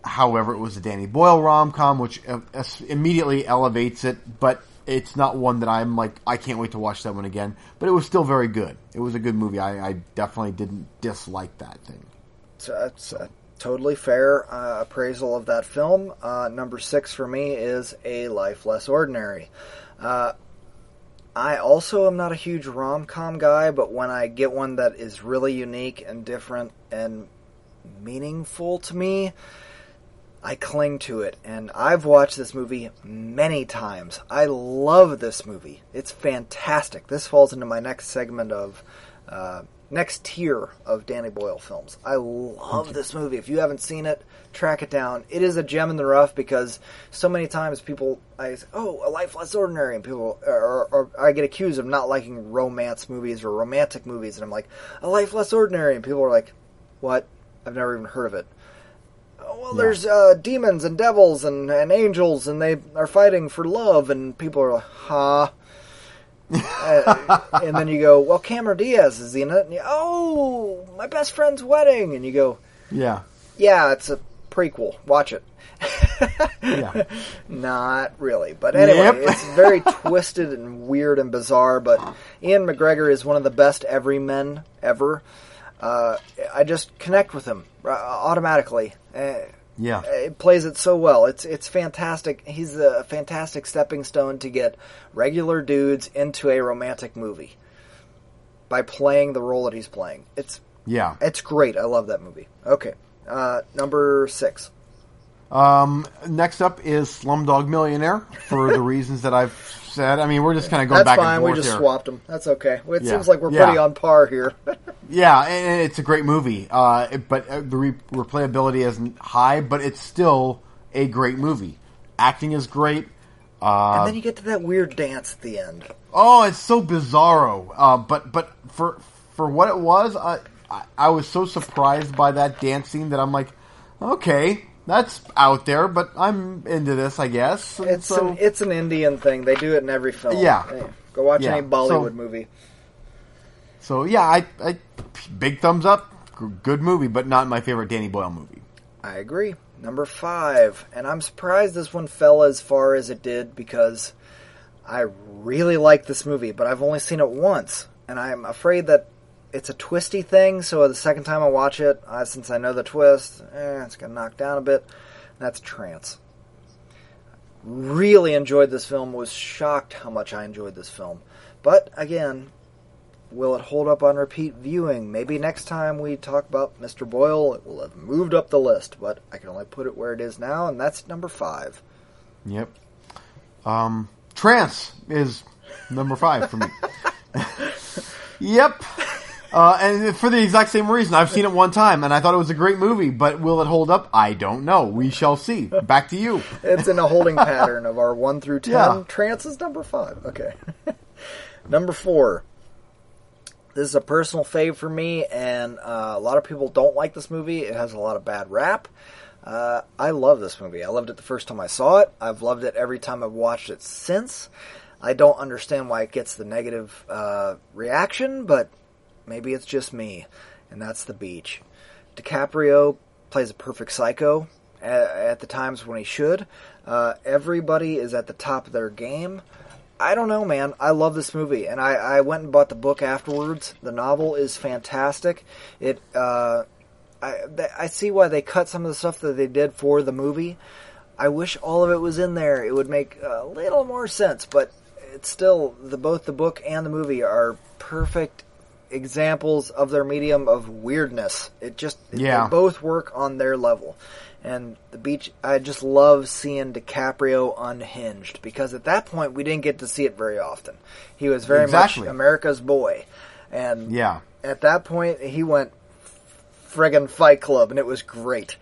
However, it was a Danny Boyle rom com, which uh, immediately elevates it. But it's not one that I'm like I can't wait to watch that one again. But it was still very good. It was a good movie. I, I definitely didn't dislike that thing. That's totally fair uh, appraisal of that film. Uh, number six for me is A Life Less Ordinary. Uh, I also am not a huge rom com guy, but when I get one that is really unique and different and meaningful to me, I cling to it. And I've watched this movie many times. I love this movie. It's fantastic. This falls into my next segment of. Next tier of Danny Boyle films. I love this movie. If you haven't seen it, track it down. It is a gem in the rough because so many times people, I say, oh, a life less ordinary, and people, or, or I get accused of not liking romance movies or romantic movies, and I'm like, a life less ordinary, and people are like, what? I've never even heard of it. Oh, well, Yeah. there's uh, demons and devils and, and angels, and they are fighting for love, and people are like, huh? Uh, and then you go, well, Cameron Diaz is in it. And you, oh, my best friend's wedding. And you go, Yeah, yeah, it's a prequel. Watch it. yeah. <laughs> Not really. But anyway, Yep. it's very twisted and weird and bizarre. But Ewan McGregor is one of the best everymen ever. Uh, I just connect with him uh, automatically. Uh, Yeah. it plays it so well. It's it's fantastic. He's a fantastic stepping stone to get regular dudes into a romantic movie by playing the role that he's playing. It's Yeah. it's great. I love that movie. Okay, uh, number six. Um, next up is Slumdog Millionaire for the <laughs> reasons that I've said. I mean, we're just kind of going That's back fine. and We just here. swapped them. That's okay. It Yeah. seems like we're Yeah. pretty on par here. <laughs> Yeah, and it's a great movie. Uh, it- but uh, the re- replayability isn't high, but it's still a great movie. Acting is great. Uh, and then you get to that weird dance at the end. Oh, it's so bizarro. Uh, but but for for what it was, I, I I was so surprised by that dance scene that I'm like, okay, that's out there, but I'm into this, I guess. And It's so an it's an Indian thing. They do it in every film. Yeah. Hey, go watch Yeah. any Bollywood So- movie. so yeah, I, I big thumbs up. Good movie, but not my favorite Danny Boyle movie. I agree. Number five, and I'm surprised this one fell as far as it did because I really like this movie, but I've only seen it once, and I'm afraid that it's a twisty thing. So the second time I watch it, uh, since I know the twist, eh, it's gonna knock down a bit. That's Trance. Really enjoyed this film. Was shocked how much I enjoyed this film, but again, Will it hold up on repeat viewing? Maybe next time we talk about Mr. Boyle, it will have moved up the list, but I can only put it where it is now, and that's number five. Yep. Um, Trance is number five for me. <laughs> yep. Uh, and for the exact same reason, I've seen it one time and I thought it was a great movie, but will it hold up? I don't know. We shall see. Back to you. <laughs> It's in a holding pattern of our one through ten. Yeah. Trance is number five. Okay. <laughs> number four. This is a personal fave for me, and uh, a lot of people don't like this movie. It has a lot of bad rap. Uh, I love this movie. I loved it the first time I saw it. I've loved it every time I've watched it since. I don't understand why it gets the negative uh, reaction, but maybe it's just me, and that's the beach. DiCaprio plays a perfect psycho at, at the times when he should. Uh, everybody is at the top of their game. I don't know, man. I love this movie, and I, I went and bought the book afterwards. The novel is fantastic. It, uh, I, I see why they cut some of the stuff that they did for the movie. I wish all of it was in there. It would make a little more sense, but it's still the both the book and the movie are perfect examples of their medium of weirdness. It just Yeah. they both work on their level. And the beach, I just love seeing DiCaprio unhinged because at that point we didn't get to see it very often. He was very Exactly. much America's boy, and Yeah. at that point he went friggin' Fight Club, and it was great.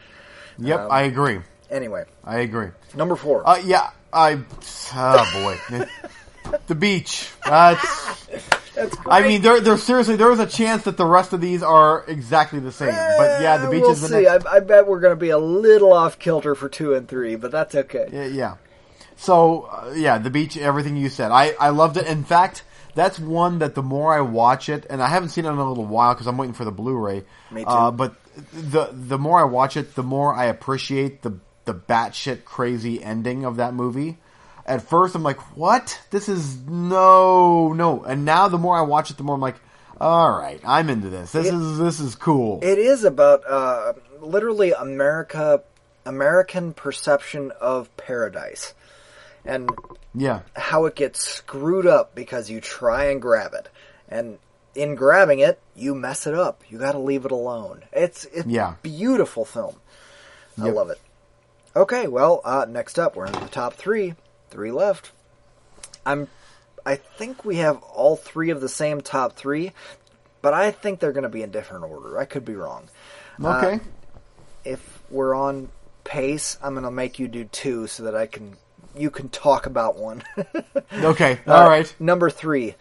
Yep, Um, I agree. Anyway, I agree. number four. Uh, yeah, I. Oh boy, <laughs> the beach. That's. Great. I mean, there, there seriously, there is a chance that the rest of these are exactly the same. But yeah, the Eh, beach we'll is the see. next. I, I bet we're going to be a little off kilter for two and three, but that's okay. Yeah, yeah. So uh, yeah, the beach. Everything you said, I I loved it. In fact, that's one that the more I watch it, and I haven't seen it in a little while because I'm waiting for the Blu-ray. Me too. Uh, but the the more I watch it, the more I appreciate the the batshit crazy ending of that movie. At first, I'm like, "What? This is no, no." And now, the more I watch it, the more I'm like, "All right, I'm into this. This It- is this is cool." It is about uh, literally America, American perception of paradise, and yeah, how it gets screwed up because you try and grab it, and in grabbing it, you mess it up. You got to leave it alone. It's it's Yeah. beautiful film. I Yep. love it. Okay, well, uh, next up we're in the top three. Three left. I'm. I think we have all three of the same top three, but I think they're going to be in different order. I could be wrong. okay, If we're on pace, I'm going to make you do two so that I can. You can talk about one. <laughs> okay, Uh, all right. Number three,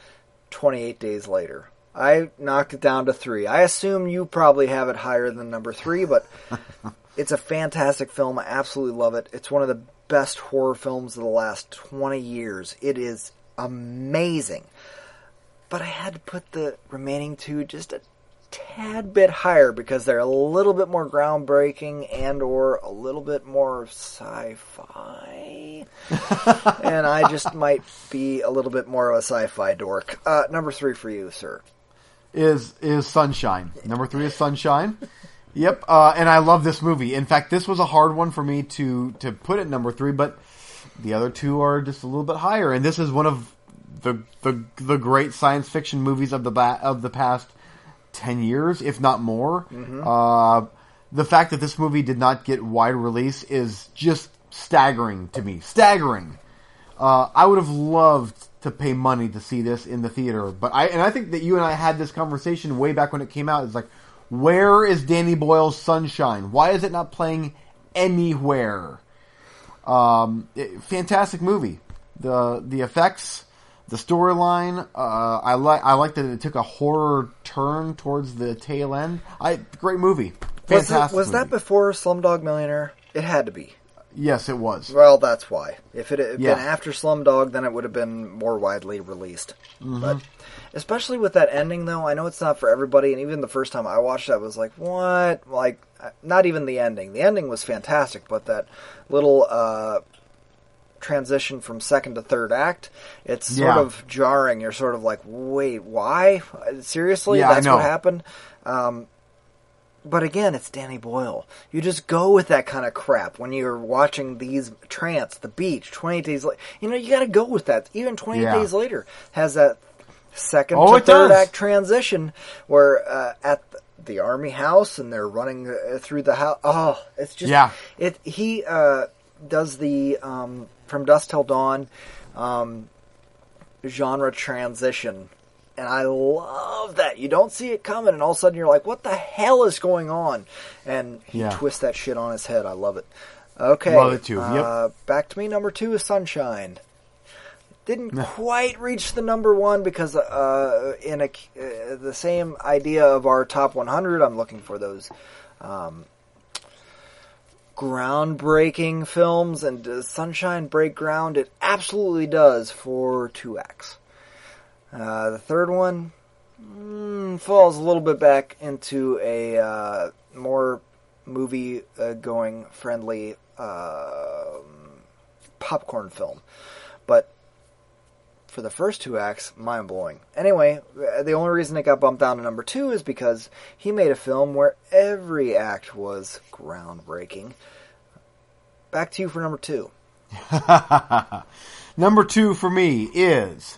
28 days later. I knocked it down to three. I assume you probably have it higher than number three, but <laughs> it's a fantastic film. I absolutely love it. It's one of the best horror films of the last 20 years. It is amazing. But I had to put the remaining two just a tad bit higher because they're a little bit more groundbreaking and or a little bit more sci-fi <laughs> and I just might be a little bit more of a sci-fi dork. Uh, number three for you, sir. is is Sunshine. Number three is Sunshine. <laughs> Yep, uh, and I love this movie. In fact, this was a hard one for me to to put at number three, but the other two are just a little bit higher. And this is one of the the the great science fiction movies of the ba- of the past ten years, if not more. Uh, the fact that this movie did not get wide release is just staggering to me. Staggering. Uh, I would have loved to pay money to see this in the theater, but I and I think that you and I had this conversation way back when it came out. It's like, where is Danny Boyle's Sunshine? Why is it not playing anywhere? Um, it- fantastic movie. The the effects, the storyline. Uh, I like I like that it took a horror turn towards the tail end. I great movie. Was, it, was that before Slumdog Millionaire? It had to be. Yes, it was. Well, that's why. If it had Yeah. been after Slumdog, then it would have been more widely released. Mm-hmm. But especially with that ending, though, I know it's not for everybody. And even the first time I watched it, I was like, "What?" Like, uh, not even the ending. The ending was fantastic, but that little uh, transition from second to third act, it's sort Yeah. of jarring. You're sort of like, "Wait, why? Seriously? Yeah, That's what happened." Um, but again, it's Danny Boyle. You just go with that kind of crap when you're watching these Trance, The Beach, 28 Days Later. You know, you got to go with that. Even 28 Yeah. Days Later has that second Oh, to third does. act transition where uh, at the, the army house and they're running uh, through the house. Oh, it's just Yeah. It he uh, does the um, from dusk till dawn um, genre transition and I love that. You don't see it coming, and all of a sudden you're like, "What the hell is going on?" And he Yeah. twists that shit on his head. I love it. Okay, Love it too, yep. Uh, back to me. Number two is Sunshine. Didn't quite reach the number one because uh, in a uh, the same idea of our top 100, I'm looking for those um, groundbreaking films, and does Sunshine break ground? It absolutely does for 2X. Uh, the third one mm, falls a little bit back into a uh, more movie uh, going friendly uh, popcorn film. But for the first two acts, mind blowing. Anyway, the only reason it got bumped down to number two is because he made a film where every act was groundbreaking. Back to you for number two. <laughs> Number two for me is,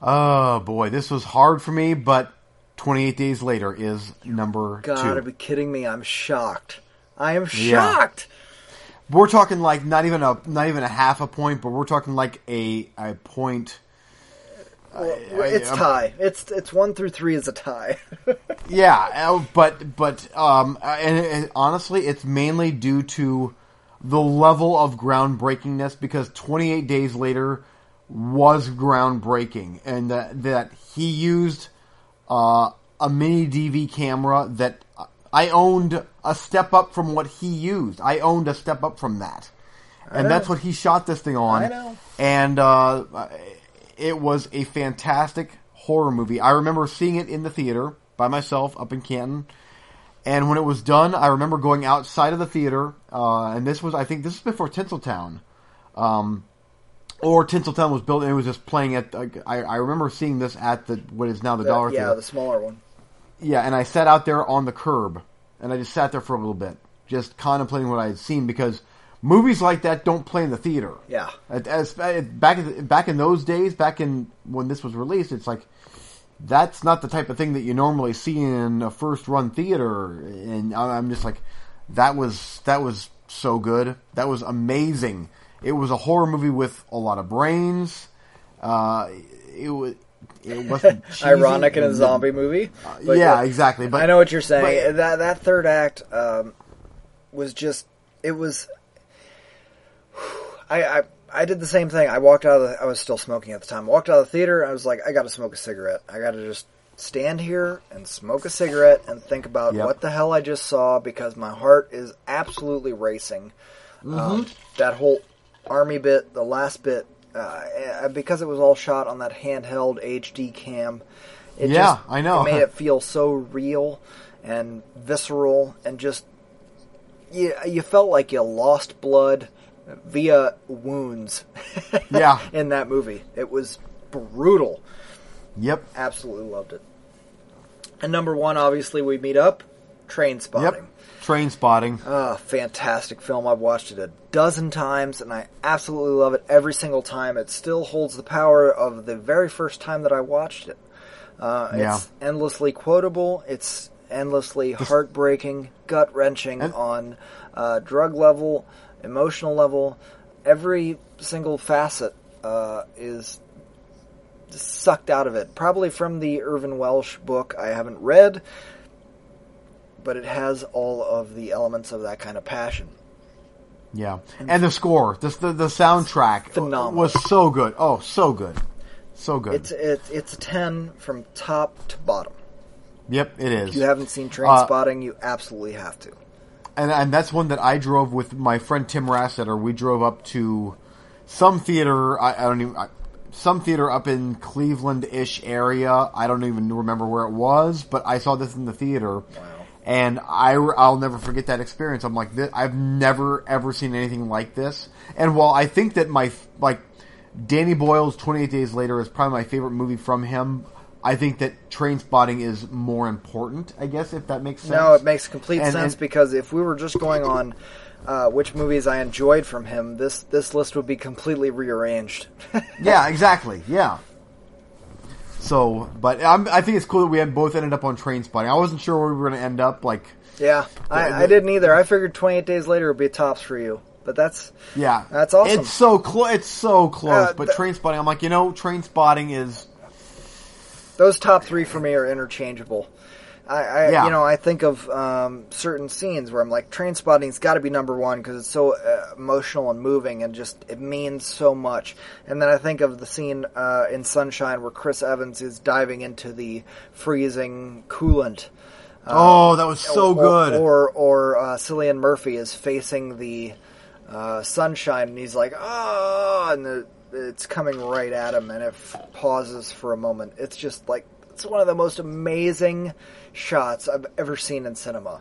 oh boy, this was hard for me, but 28 Days Later is number Gotta two. be kidding me! I'm shocked. I am shocked. We're talking like not even a not even a half a point, but we're talking like a a point. Well, I- it's I'm- tie. It's it's one through three is a tie. <laughs> Yeah, uh, but but um, uh, and, and honestly, it's mainly due to the level of groundbreakingness because 28 Days Later was groundbreaking, and that that he used uh, a mini DV camera that I owned a step up from what he used. I owned a step up from that, and that's what he shot this thing on. I know. And uh, it was a fantastic horror movie. I remember seeing it in the theater by myself up in Canton. And when it was done, I remember going outside of the theater, uh, and this was, I think, this was before Tinseltown, um, or Tinseltown was built, and it was just playing at. Uh, I, I remember seeing this at the what is now the, The- Dollar yeah, Theater. Yeah, the smaller one. Yeah, and I sat out there on the curb, and I just sat there for a little bit, just contemplating what I had seen because movies like that don't play in the theater. Yeah. At- As, back in, back in those days, back in when this was released, it's like that's not the type of thing that you normally see in a first run theater, and I- I'm just like, that was that was so good, that was amazing. It was a horror movie with a lot of brains. Uh, it was. It wasn't. <laughs> Ironic in a zombie movie. But yeah, exactly. But I know what you're saying. but- that that third act um, was just it was. <sighs> I, I I did the same thing. I walked out of the. I was still smoking at the time. I walked out of the theater. I was like, I got to smoke a cigarette. I got to just stand here and smoke a cigarette and think about Yep. what the hell I just saw because my heart is absolutely racing. Mm-hmm. Um, that whole army bit, the last bit, uh, because it was all shot on that handheld HD cam. It Yeah, just, I know. It made it feel so real and visceral, and just you you felt like you lost blood via wounds. <laughs> Yeah. in that movie, it was brutal. Yep. Absolutely loved it. And number one, obviously, we meet up. Trainspotting. Yep. Trainspotting. Ah, fantastic film. I've watched it a dozen times, and I absolutely love it every single time. It still holds the power of the very first time that I watched it. Uh, Yeah. It's endlessly quotable. It's endlessly heartbreaking, gut wrenching And- on uh, drug level, emotional level. Every single facet uh, is sucked out of it. Probably from the Irvine Welsh book I haven't read, but it has all of the elements of that kind of passion. Yeah. And the score, the the, the soundtrack Phenomenal. was so good. Oh, so good. So good. It's it's it's a ten from top to bottom. yep, it is. If you haven't seen Train Uh, Spotting, you absolutely have to. and and that's one that I drove with my friend Tim Rassetter. We drove up to some theater. I, I don't even. I, some theater up in Cleveland-ish area. I don't even remember where it was, but I saw this in the theater, and I I'll never forget that experience. I'm like, I've never ever seen anything like this. And while I think that my like Danny Boyle's 28 Days Later is probably my favorite movie from him. I think that Trainspotting is more important. I guess if that makes sense. No, it makes complete And- sense and- because if we were just going on uh, which movies I enjoyed from him, this this list would be completely rearranged. <laughs> Yeah, exactly. Yeah. So, but I'm, I think it's cool that we had both ended up on Trainspotting. I wasn't sure where we were going to end up. Like, yeah, I, I didn't either. I figured 28 Days Later would be tops for you, but that's yeah, That's awesome. It's so close. It's so close. Uh, but th- Trainspotting, I'm like, you know, Trainspotting is Those top three for me are interchangeable. I, I Yeah. you know, I think of um, certain scenes where I'm like, Trainspotting's got to be number one because it's so uh, emotional and moving and just it means so much. And then I think of the scene uh, in Sunshine where Chris Evans is diving into the freezing coolant. oh, that was so or, good. Or or uh, Cillian Murphy is facing the uh, sunshine, and he's like, "Ah!" and the, it's coming right at him, and it f- pauses for a moment. It's just like it's one of the most amazing shots I've ever seen in cinema.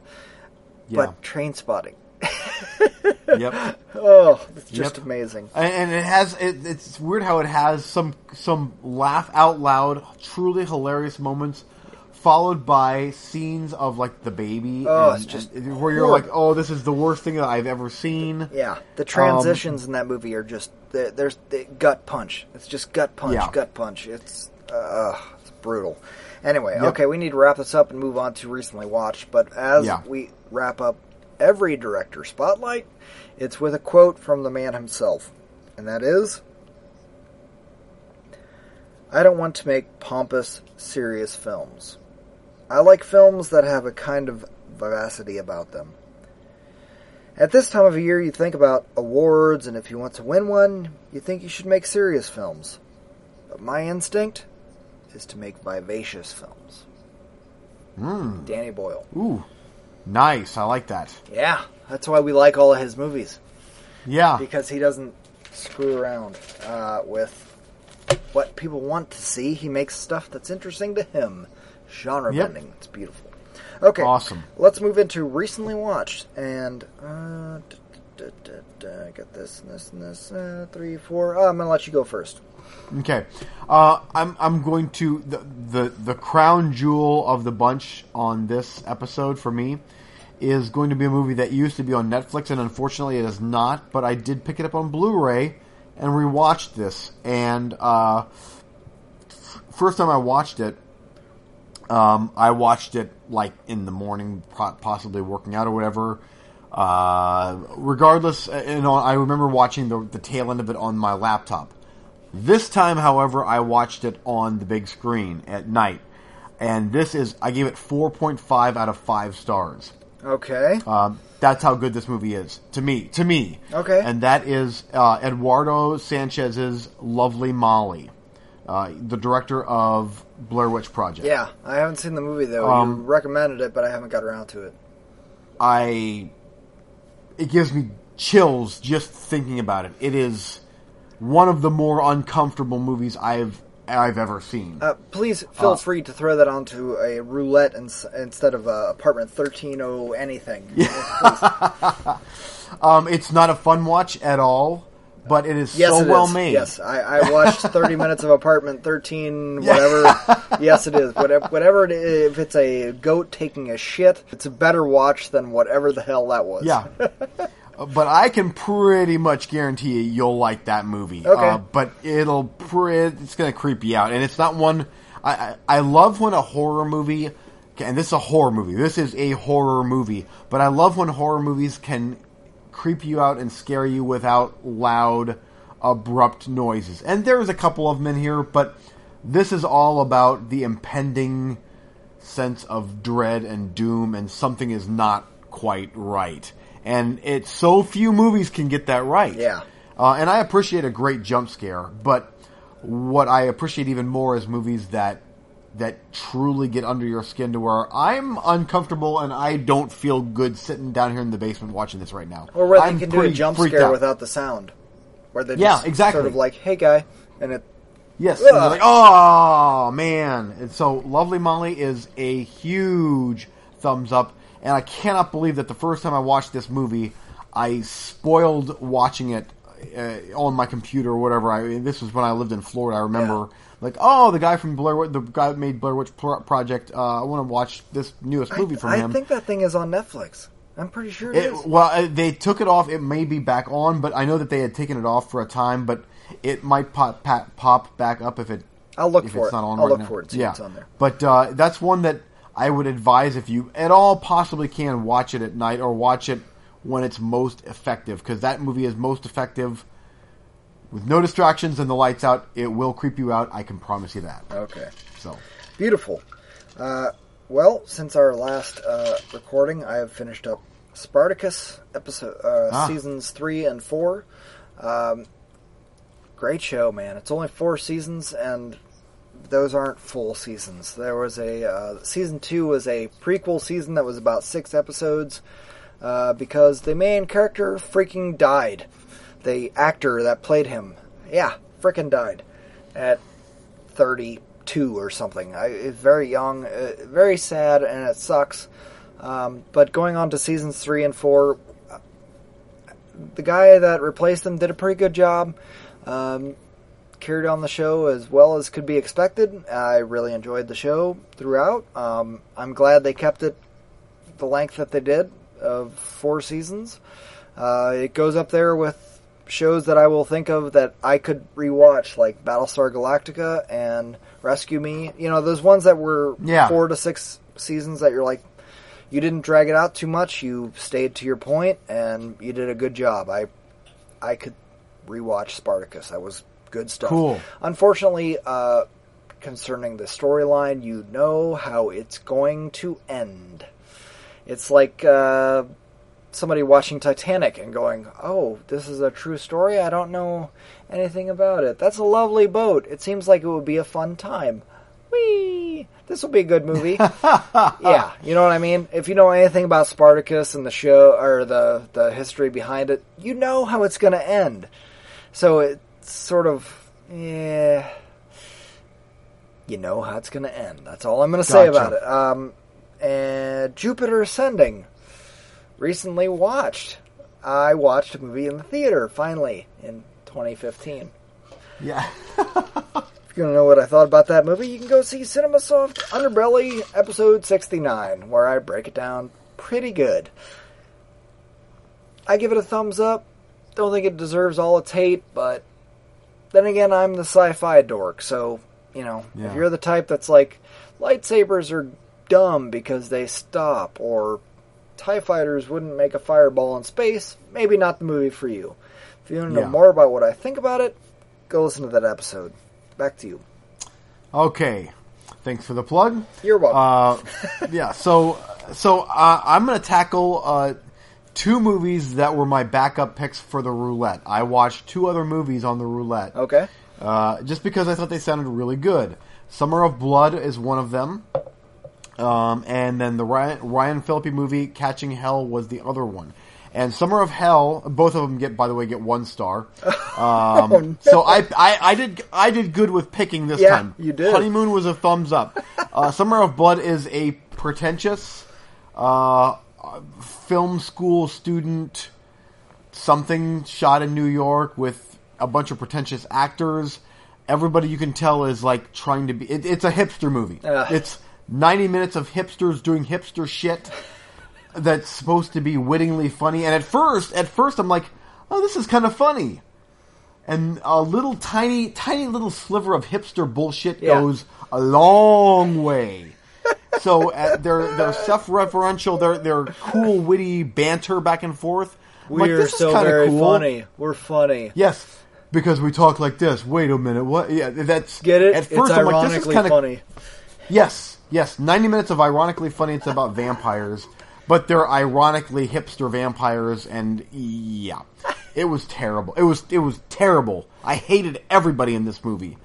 yeah. But Trainspotting, <laughs> yep. oh, it's just Yep. amazing. And, and it has it, it's weird how it has some some laugh out loud, truly hilarious moments, followed by scenes of like the baby. Oh, and- it's just where you're like, oh, this is the worst thing that I've ever seen. Yeah, Um, the transitions in that movie are just there's the gut punch. It's just gut punch, Yeah. gut punch. It's uh, it's brutal. Anyway, Yep. okay, we need to wrap this up and move on to recently watched. But as Yeah. we wrap up every director spotlight, it's with a quote from the man himself, and that is. I don't want to make pompous, serious films. I like films that have a kind of vivacity about them. At this time of year, you think about awards, and if you want to win one, you think you should make serious films. But my instinct is to make vivacious films. Mm. Danny Boyle. Ooh, nice. I like that. Yeah, that's why we like all of his movies Yeah, because he doesn't screw around uh, with what people want to see. He makes stuff that's interesting to him, genre Yep. bending. It's beautiful. Okay, Awesome. Let's move into recently watched and uh, d- d- d- d- get this and this and this uh, three four. Oh, I'm gonna let you go first. Okay, uh, I'm I'm going to the, the the crown jewel of the bunch on this episode for me is going to be a movie that used to be on Netflix and unfortunately it is not. But I did pick it up on Blu-ray and rewatched this. And uh, first time I watched it, um, I watched it like in the morning, possibly working out or whatever. Uh, regardless, uh, you know, I remember watching the, the tail end of it on my laptop. This time, however, I watched it on the big screen at night, and this is I gave it 4.5 out of five stars. Okay. Um, that's how good this movie is to me. To me, Okay. and that is uh, Eduardo Sanchez's Lovely Molly, uh, the director of Blair Witch Project. Yeah, I haven't seen the movie though. you Um, recommended it, but I haven't got around to it. I it gives me chills just thinking about it. It is one of the more uncomfortable movies I've I've ever seen. Uh, please feel Uh, free to throw that onto a roulette ins- instead of uh, apartment thirteen oh anything. Please. <laughs> Um, it's not a fun watch at all, but it is Yes, so it well is. made. Yes, I, I watched thirty <laughs> minutes of apartment thirteen, whatever. <laughs> yes, it is. Whatever, whatever it is, if it's a goat taking a shit, it's a better watch than whatever the hell that was. Yeah. But I can pretty much guarantee you you'll like that movie. Okay. Uh, but it'll pre- it's going to creep you out, and it's not one. I, I I love when a horror movie, and this is a horror movie. This is a horror movie, but I love when horror movies can creep you out and scare you without loud, abrupt noises. And there's a couple of them in here, but this is all about the impending sense of dread and doom, and something is not quite right. And it's so few movies can get that right. Yeah. Uh, and I appreciate a great jump scare, but what I appreciate even more is movies that that truly get under your skin to where I'm uncomfortable and I don't feel good sitting down here in the basement watching this right now. Or where I'm they can do a jump scare out. without the sound, where they Yeah, just exactly. sort of like, "Hey, guy," and it. Yes, and they're like, oh man! And so, Lovely Molly is a huge thumbs up, and I cannot believe that the first time I watched this movie, I spoiled watching it uh, on my computer or whatever. I this was when I lived in Florida. I remember like, oh, the guy from Blair, the guy that made Blair Witch Project. Uh, I want to watch this newest movie I, from I him. think that thing is on Netflix. I'm pretty sure it It, is. well, uh, they took it off. It may be back on, but I know that they had taken it off for a time. But it might pop pop, pop back up if it. I'll look if for it's it. not on I'll right look now. for it. Yeah, what's on there. but uh, that's one that I would advise if you at all possibly can watch it at night or watch it when it's most effective because that movie is most effective with no distractions and the lights out. It will creep you out. I can promise you that. Okay. So Beautiful. Uh, well, since our last uh, recording, I have finished up Spartacus episode uh, Ah. seasons three and four. Um, great show, man. It's only four seasons, and those aren't full seasons. There was a uh, season two was a prequel season that was about six episodes uh, because the main character freaking died. The actor that played him, yeah, freaking died at 32 or something. I, very young, uh, very sad, and it sucks. Um, but going on to seasons three and four, uh, the guy that replaced him did a pretty good job. Um, carried on the show as well as could be expected. I really enjoyed the show throughout. Um, I'm glad they kept it the length that they did of four seasons. Uh, it goes up there with shows that I will think of that I could rewatch, like Battlestar Galactica and Rescue Me. You know, those ones that were Yeah. four to six seasons that you're like, you didn't drag it out too much. You stayed to your point, and you did a good job. I, I could rewatch Spartacus. I was good stuff. Cool. Unfortunately, uh, concerning the storyline, you know how it's going to end. It's like uh, somebody watching Titanic and going, "Oh, this is a true story. I don't know anything about it. That's a lovely boat. It seems like it would be a fun time." Whee! This will be a good movie. <laughs> yeah, you know what I mean. If you know anything about Spartacus and the show or the the history behind it, you know how it's going to end. So it's sort of, yeah, you know how it's going to end. That's all I'm going to say Gotcha. about it. Um, and Jupiter Ascending, recently watched. I watched a movie in the theater finally in 2015. Yeah. <laughs> If you want to know what I thought about that movie, you can go see CinemaSoft Underbelly episode 69, where I break it down pretty good. I give it a thumbs up. Don't think it deserves all its hate, but then again, I'm the sci-fi dork, so you know, Yeah. if you're the type that's like lightsabers are dumb because they stop, or Tie fighters wouldn't make a fireball in space, maybe not the movie for you. If you want to know Yeah. more about what I think about it, go listen to that episode. Back to you. Okay. Thanks for the plug. You're welcome. Uh, yeah. So, so uh, I'm going to tackle uh, two movies that were my backup picks for the roulette. I watched two other movies on the roulette. okay. Uh, just because I thought they sounded really good. Summer of Blood is one of them. Um, and then the Ryan, Ryan Phillippe movie, Catching Hell, was the other one. And Summer of Hell, both of them get, by the way, get one star. <laughs> Um, So I, I, I did, I did good with picking this Yeah, time. you did. Honeymoon was a thumbs up. Uh, Summer of Blood is a pretentious, uh, film school student something shot in New York with a bunch of pretentious actors. Everybody you can tell is like trying to be. It, it's a hipster movie. Ugh. It's ninety minutes of hipsters doing hipster shit that's supposed to be wittingly funny. And at first, at first, I'm like, oh, this is kind of funny. And a little tiny, tiny little sliver of hipster bullshit Yeah. goes a long way. So uh, they're they're self-referential. They're they're cool, witty banter back and forth. I'm like, We're so very cool. funny. We're funny. Yes, because we talk like this. Wait a minute, what? Yeah, that's Get it? At first, it's I'm like, this is kind of funny. yes, yes. Ninety minutes of ironically funny. It's about vampires, but they're ironically hipster vampires, and yeah, it was terrible. It was it was terrible. I hated everybody in this movie.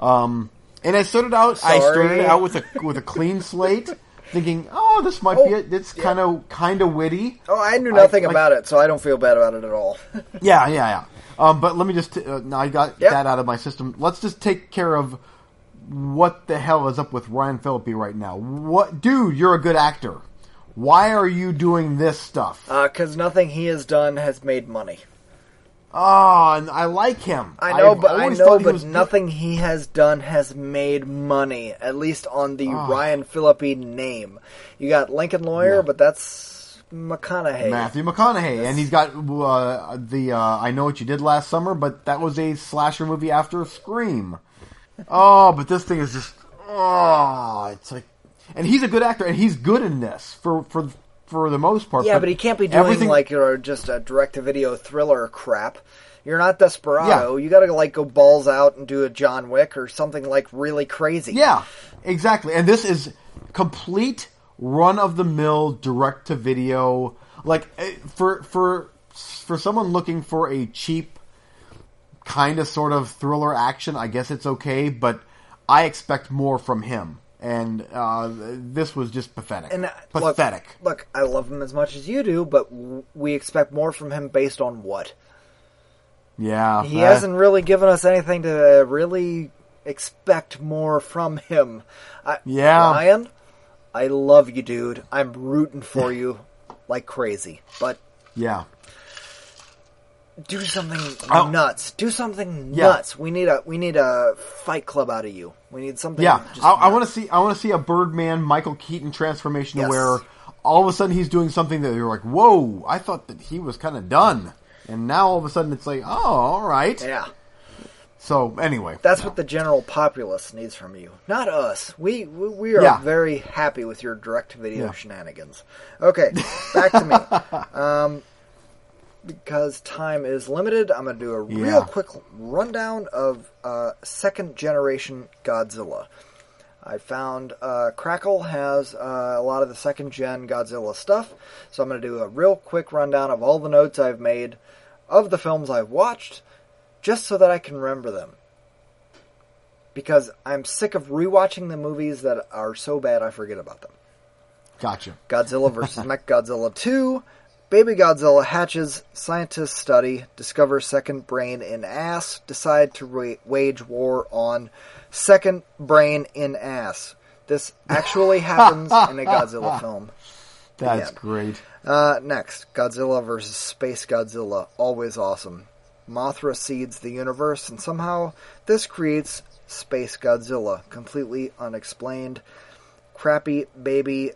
Um, and I started out. I started out with a with a clean slate, <laughs> thinking, oh, this might be Oh, it. It's kind of kind of witty. Oh, I knew nothing I- about it, so I don't feel bad about it at all. <laughs> Yeah, yeah, yeah. Um, but let me just uh, now I got Yep. that out of my system. Let's just take care of what the hell is up with Ryan Phillippe right now. What, dude? You're a good actor. Why are you doing this stuff? Because Uh, nothing he has done has made money. Oh, and I like him. I know, I've but I know, thought he but good. nothing he has done has made money. At least on the Ah. Ryan Phillippe name. You got Lincoln Lawyer, Yeah. but that's McConaughey. Matthew McConaughey, and he's got uh, the uh, I Know What You Did Last Summer, but that was a slasher movie after a Scream. Oh, but this thing is just oh, it's like, and he's a good actor, and he's good in this for for for the most part. Yeah, but he can't be doing everything- like you know, just a direct-to-video thriller crap. You're not Desperado. You got to like go balls out and do a John Wick or something like really crazy. Yeah, exactly. And this is complete run of the mill direct to video. Like eh, for for for someone looking for a cheap kind of sort of thriller action, I guess it's okay, but I expect more from him. And uh, this was just pathetic. And uh, look- pathetic. Look, I love him as much as you do, but w- we expect more from him based on what? yeah, He uh, hasn't really given us anything to really expect more from him. I, Yeah. Ryan, I love you, dude. I'm rooting for you <laughs> like crazy. But Yeah, do something Oh. nuts. Do something Yeah. nuts. We need a we need a fight club out of you. We need something. yeah. I, I want to see. I want to see a Birdman Michael Keaton transformation Yes. where all of a sudden he's doing something that you're like, "Whoa!" I thought that he was kind of done, and now all of a sudden it's like, "Oh, all right." Yeah, So anyway, that's what the general populace needs from you, not us. We we, we are Yeah. very happy with your direct video Yeah. shenanigans. Okay, back to me. <laughs> Um, because time is limited, I'm going to do a real quick rundown of uh, second generation Godzilla. I found uh, Crackle has uh, a lot of the second gen Godzilla stuff, so I'm going to do a real quick rundown of all the notes I've made of the films I've watched, just so that I can remember them. Because I'm sick of rewatching the movies that are so bad I forget about them. gotcha. Godzilla vs. <laughs> Mechagodzilla 2. Baby Godzilla hatches, scientists study, discover second brain in ass, decide to ra- wage war on second brain in ass. This actually <laughs> happens in a Godzilla film. That's Yeah. great. Uh, next, Godzilla vs. Space Godzilla. Always awesome. Mothra seeds the universe, and somehow this creates Space Godzilla. Completely unexplained. Crappy baby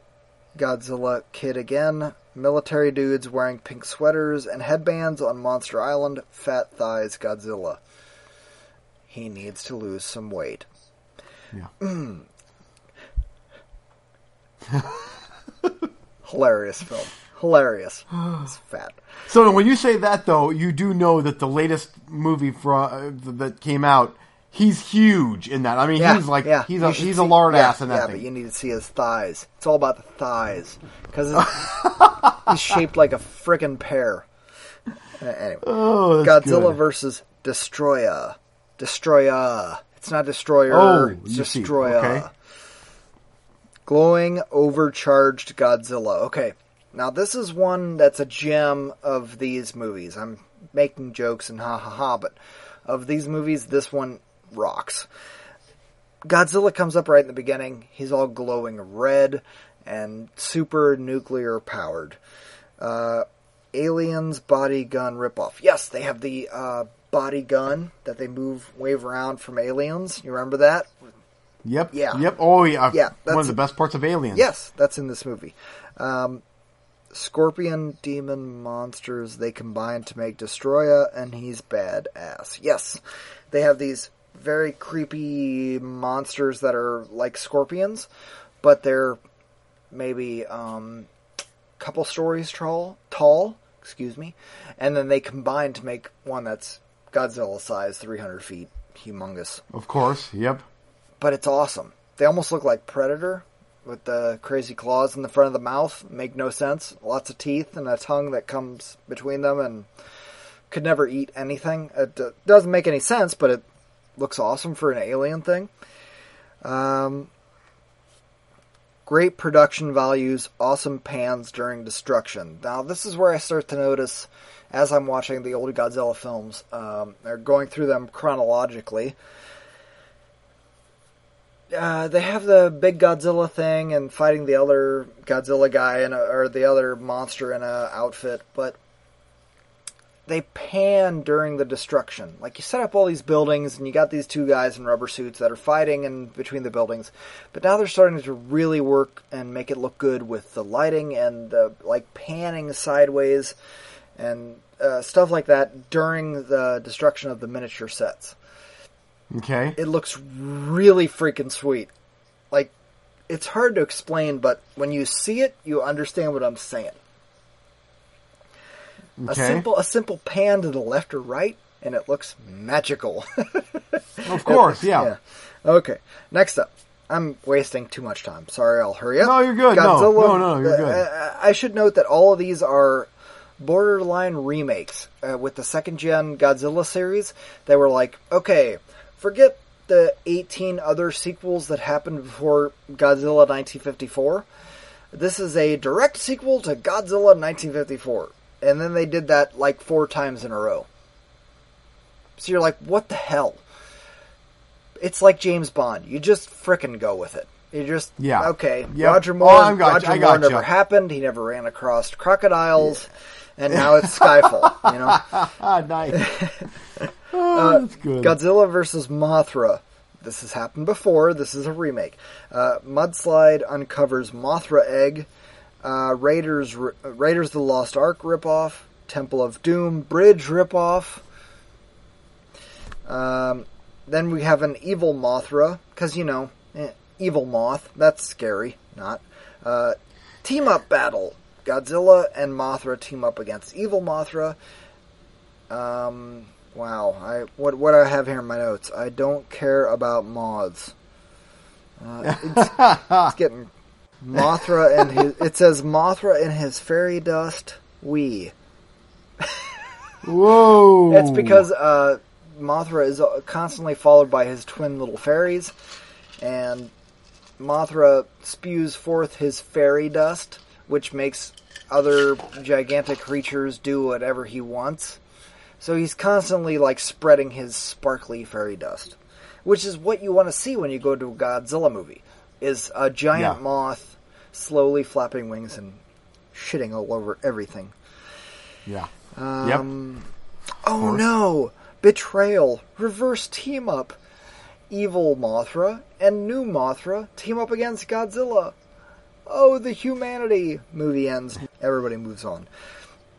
Godzilla kid again. Military dudes wearing pink sweaters and headbands on Monster Island. Fat thighs Godzilla. He needs to lose some weight. Yeah. <clears throat> Hilarious film. Hilarious. <sighs> It's fat. So when you say that, though, you do know that the latest movie from uh, that came out, he's huge in that. I mean, Yeah, he's like yeah. he's a he's a lard yeah, ass in that yeah, thing. but you need to see his thighs. It's all about the thighs because <laughs> he's shaped like a frickin' pear. Uh, anyway, oh, Godzilla good. versus Destroyer. Destroyer. It's not Destroyer. Oh, it's see. Destroyer. Okay. Glowing, overcharged Godzilla. Okay, now this is one that's a gem of these movies. I'm making jokes and ha ha ha, but of these movies, this one rocks. Godzilla comes up right in the beginning. He's all glowing red and super nuclear powered. Uh, aliens body gun ripoff. Yes, they have the uh, body gun that they move, wave around from aliens. You remember that? Yep. Yeah. Yep. Oh yeah. Yeah, One of the best parts of Aliens. Yes, that's in this movie. Um, scorpion demon monsters they combine to make Destroya, and he's badass. Yes, they have these very creepy monsters that are like scorpions, but they're maybe um, couple stories tall. Tall, excuse me, and then they combine to make one that's Godzilla size, three hundred feet, humongous Of course. Yep. but it's awesome. They almost look like Predator with the crazy claws in the front of the mouth. Make no sense. Lots of teeth and a tongue that comes between them and could never eat anything. It uh, doesn't make any sense, but it looks awesome for an alien thing. Um, great production values, awesome pans during destruction. Now, this is where I start to notice as I'm watching the old Godzilla films. Um, they're going through them chronologically uh, they have the big Godzilla thing and fighting the other Godzilla guy in a, or the other monster in a outfit, but they pan during the destruction. Like you set up all these buildings and you got these two guys in rubber suits that are fighting in between the buildings, but now they're starting to really work and make it look good with the lighting and the like panning sideways and uh, stuff like that during the destruction of the miniature sets Okay. it looks really freaking sweet. Like, it's hard to explain, but when you see it, you understand what I'm saying. A simple, a simple pan to the left or right and it looks magical. <laughs> Of course, yeah. Okay, next up. I'm wasting too much time. Sorry, I'll hurry up. No, you're good. No, no, no, you're good. Uh, I should note that all of these are borderline remakes. Uh, with the second gen Godzilla series, they were like, okay, forget the 18 other sequels that happened before Godzilla 1954. This is a direct sequel to Godzilla 1954. And then they did that like four times in a row. So you're like, what the hell? It's like James Bond. You just frickin' go with it. You just Yeah. okay. Yep. Roger Oh, Moore. I got you, Roger Moore never happened. He never ran across crocodiles, and now it's Skyfall. You know, Ah, <laughs> nice. <laughs> oh, that's good. Godzilla versus Mothra. This has happened before. This is a remake. Uh, Mudslide uncovers Mothra egg. Uh, Raiders Raiders the Lost Ark ripoff. Temple of Doom bridge ripoff. Um, then we have an evil Mothra because you know, eh, evil moth. That's scary. Not uh, team up battle. Godzilla and Mothra team up against evil Mothra. Um, wow. I what what I have here in my notes. I don't care about moths. Uh, it's, <laughs> it's getting Mothra and his. It says Mothra and his fairy dust. We. Whoa. It's because uh, Mothra is constantly followed by his twin little fairies, and Mothra spews forth his fairy dust, which makes other gigantic creatures do whatever he wants. So he's constantly like spreading his sparkly fairy dust, which is what you want to see when you go to a Godzilla movie. Is a giant Yeah. moth slowly flapping wings and shitting all over everything. yeah. Um, oh no! Betrayal. Reverse team up. Evil Mothra and new Mothra team up against Godzilla. Oh, the humanity! Movie ends. Everybody moves on.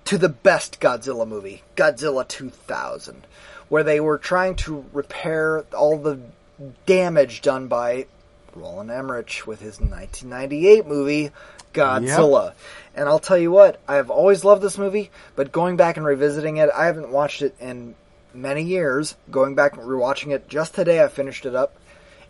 To the best Godzilla movie, Godzilla 2000, where they were trying to repair all the damage done by Roland Emmerich with his 1998 movie, Godzilla. And I'll tell you what, I've always loved this movie, but going back and revisiting it, I haven't watched it in many years. Going back and rewatching it just today, I finished it up.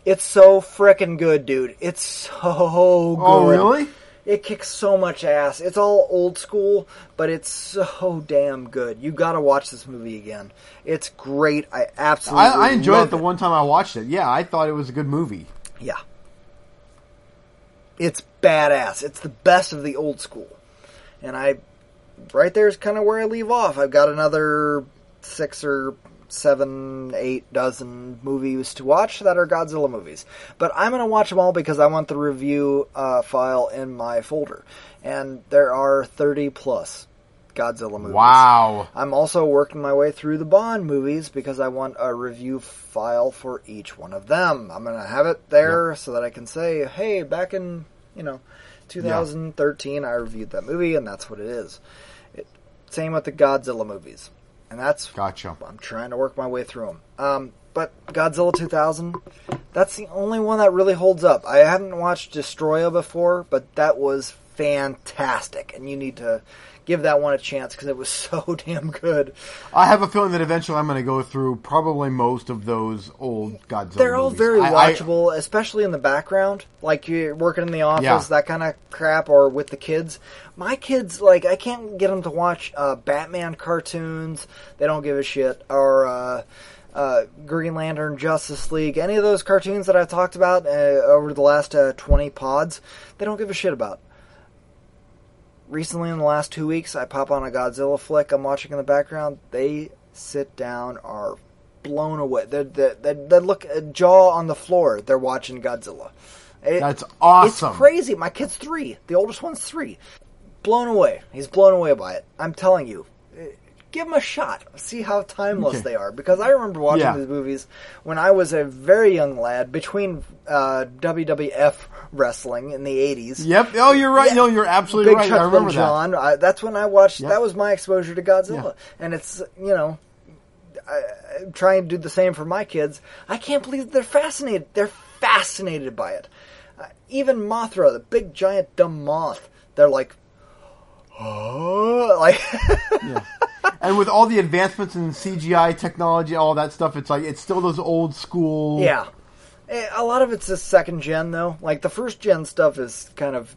It's so frickin' good, dude. It's so good. Oh, really? It kicks so much ass. It's all old school, but it's so damn good. You gotta watch this movie again. It's great. I absolutely I, I enjoyed it the one time I watched it. Yeah, I thought it was a good movie. yeah. It's badass. It's the best of the old school. And I, right there is kind of where I leave off. I've got another six or seven, eight dozen movies to watch that are Godzilla movies. But I'm going to watch them all because I want the review uh, file in my folder. And there are 30 plus Godzilla movies. Wow. I'm also working my way through the Bond movies because I want a review file for each one of them. I'm going to have it there so that I can say, hey, back in, you know, 2013, I reviewed that movie, and that's what it is. It, same with the Godzilla movies. And that's Gotcha. I'm trying to work my way through them. Um, but Godzilla 2000, that's the only one that really holds up. I haven't watched Destroya before, but that was fantastic, and you need to give that one a chance because it was <laughs> so damn good. I have a feeling that eventually I'm going to go through probably most of those old Godzilla. They're all movies. very I- I- watchable, especially in the background, like you're working in the office, Yeah. that kind of crap, or with the kids. My kids, like, I can't get them to watch uh, Batman cartoons. They don't give a shit. Or uh, uh, Green Lantern, Justice League, any of those cartoons that I've talked about uh, over the last uh, 20 pods, they don't give a shit about. Recently, in the last two weeks, I pop on a Godzilla flick I'm watching in the background. They sit down, are blown away. They, they, look uh, jaw on the floor. They're watching Godzilla. It- That's awesome. It's crazy. My kid's three. The oldest one's three. Blown away. He's blown away by it. I'm telling you. Give them a shot. See how timeless Okay. they are. Because I remember watching Yeah. these movies when I was a very young lad between uh, WWF wrestling in the 80s. Yep. Oh, you're right. Yeah. No, you're absolutely Big right. Chuck I remember Little that. I, that's when I watched. Yep. That was my exposure to Godzilla, Yeah. and it's you know, I, I'm trying to do the same for my kids. I can't believe they're fascinated. They're fascinated by it. Uh, even Mothra, the big giant dumb moth, they're like, oh, <laughs> like and with all the advancements in CGI technology, all that stuff, it's like it's still those old school. Yeah. Eh, A lot of it's the second gen, though. Like, the first gen stuff is kind of.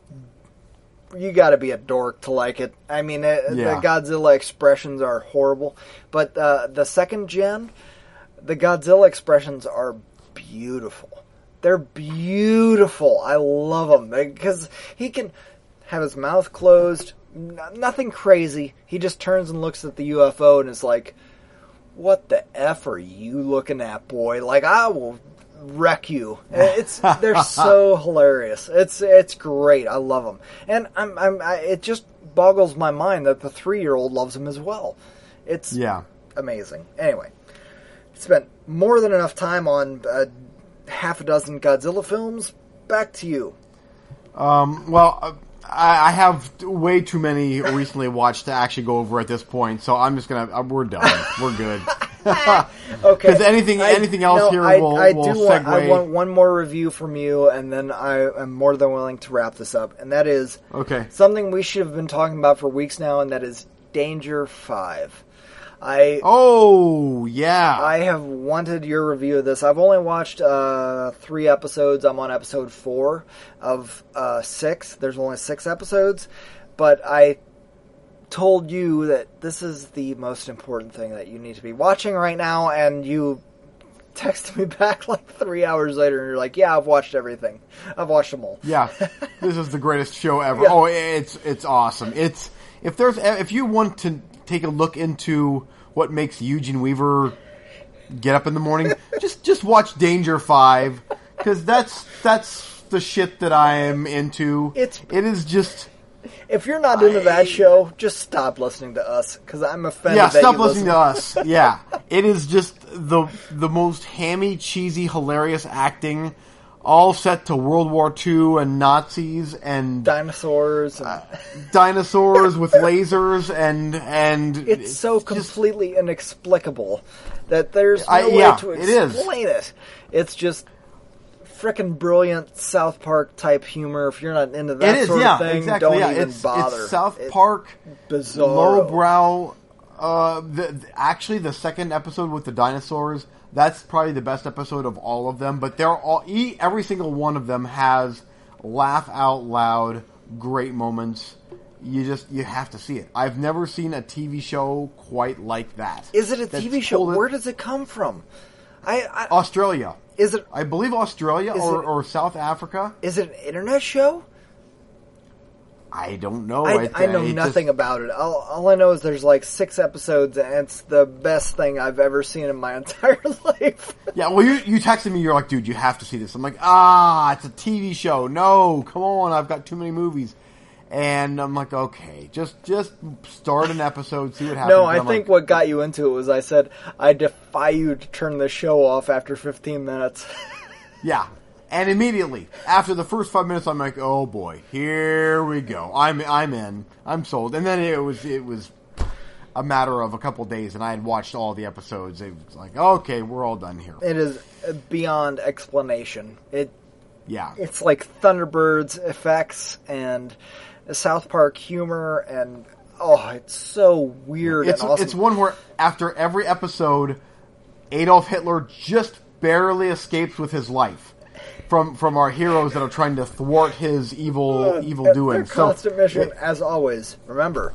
You gotta be a dork to like it. I mean, eh, Yeah. the Godzilla expressions are horrible. But uh, the second gen, the Godzilla expressions are beautiful. They're beautiful. I love them. Because he can have his mouth closed, n- nothing crazy. He just turns and looks at the UFO and is like, what the f are you looking at, boy? Like I will wreck you. It's they're <laughs> so hilarious. It's it's great. I love them, and I'm I'm I, it just boggles my mind that the three year old loves them as well. It's Yeah. amazing. Anyway, spent more than enough time on uh, half a dozen Godzilla films. Back to you. Um, well, uh, I, I have way too many recently watched to actually go over at this point, so I'm just gonna. Uh, we're done. We're good. <laughs> Okay. 'Cause anything- anything else here I, will- I will do want, I want one more review from you, and then I am more than willing to wrap this up. And that is Okay. something we should have been talking about for weeks now, and that is Danger Five. I Oh yeah. I have wanted your review of this. I've only watched uh, three episodes. I'm on episode four of uh, six. There's only six episodes, but I told you that this is the most important thing that you need to be watching right now, and you texted me <laughs> back like three hours later, and you're like, "Yeah, I've watched everything. I've watched them all." Yeah, <laughs> this is the greatest show ever. Yeah. Oh, it's it's awesome. It's if there's if you want to take a look into what makes Eugene Weaver get up in the morning, just just watch Danger Five because that's that's the shit that I am into. It's- it is just If you're not into that show, just stop listening to us because I'm offended. yeah. Stop listening listen. to us. Yeah, it is just the the most hammy, cheesy, hilarious acting. All set to World War II and Nazis and Dinosaurs. And dinosaurs with <laughs> lasers and and it's so just- completely inexplicable that there's no I- way yeah, to it is. explain it. It's just frickin' brilliant South Park type humor. If you're not into that it is sort yeah of thing, exactly don't yeah even it's, bother. it's South Park bizarre. lowbrow. Uh, the- actually, the second episode with the dinosaurs that's probably the best episode of all of them. But they're all every single one of them has laugh out loud great moments. You just you have to see it. I've never seen a TV show quite like that. Is it a TV show? it- Where does it come from? I, I Australia? is it I believe Australia or, it- or South Africa. is it an internet show? I don't know. I, It- I know just- nothing about it. All, all I know is there's like six episodes, and it's the best thing I've ever seen in my <laughs> entire life. Yeah, well, you you texted me. You're like, dude, you have to see this. I'm like, ah, it's a TV show. No, come on, I've got too many movies. And I'm like, okay, just just start an episode, see what happens. No, I think like, what got you into it was I said, I defy you to turn the show off after 15 minutes. <laughs> yeah. And immediately after the first five minutes, I'm like, oh boy, here we go. I'm I'm in. I'm sold. And then it was it was a matter of a couple days, and I had watched all the episodes. It was like, okay, we're all done here. it is beyond explanation. It Yeah. It's like Thunderbirds effects and South Park humor, and oh, it's so weird It's and awesome. it's one where after every episode, Adolf Hitler just barely escapes with his life from from our heroes that are trying to thwart his evil uh, evil Their doing. So constant mission, it- as always. Remember,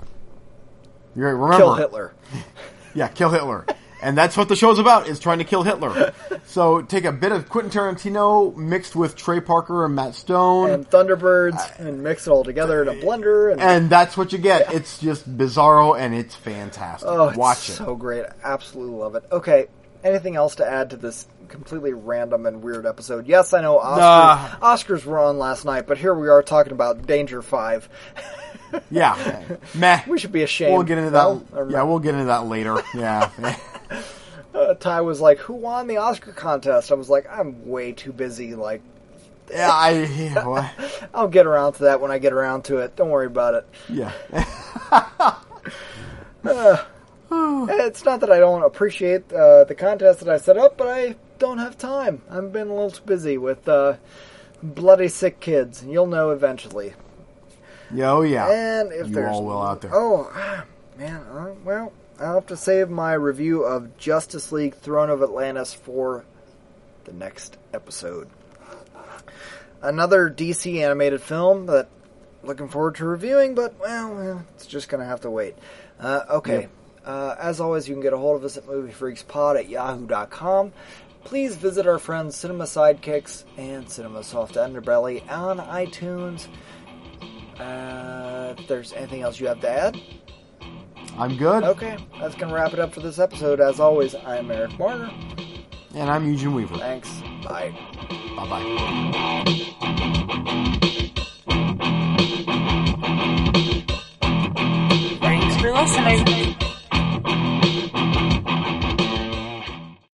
you're- right, remember, kill Hitler. <laughs> Yeah, kill Hitler. And that's what the show's about, is trying to kill Hitler. <laughs> So take a bit of Quentin Tarantino mixed with Trey Parker and Matt Stone, and Thunderbirds, and mix it all together in a blender. And, and that's what you get. It's just bizarro and it's fantastic. oh, it's Watch it. so great. Absolutely love it. Okay, anything else to add to this completely random and weird episode? Yes, I know Oscars, Oscars were on last night, but here we are talking about Danger Five. <laughs> Yeah. Meh. We should be ashamed. We'll get into that. Yeah, we'll get into that later. <laughs> Yeah. uh, Ty was like, "Who won the Oscar contest?" I was like, "I'm way too busy. Like, yeah, I. Yeah. <laughs> I'll get around to that when I get around to it. Don't worry about it." yeah. It's not that I don't appreciate uh, the contest that I set up, but I don't have time. I've been a little too busy with uh, bloody sick kids. You'll know eventually. Yeah, oh yeah. And if you there's all will out there. oh ah, man, uh, well, I'll have to save my review of Justice League Throne of Atlantis for the next episode. Another DC animated film that looking forward to reviewing, but well, well it's just going to have to wait. Uh, okay. Uh, as always, you can get a hold of us at moviefreakspod at yahoo.com. Please visit our friends Cinema Sidekicks and Cinema Soft Underbelly on iTunes. Uh, if there's anything else you have to add, I'm good. okay, that's going to wrap it up for this episode. As always, I'm Eric Marner. And I'm Eugene Weaver. Thanks. Bye. Bye bye. Thanks for listening.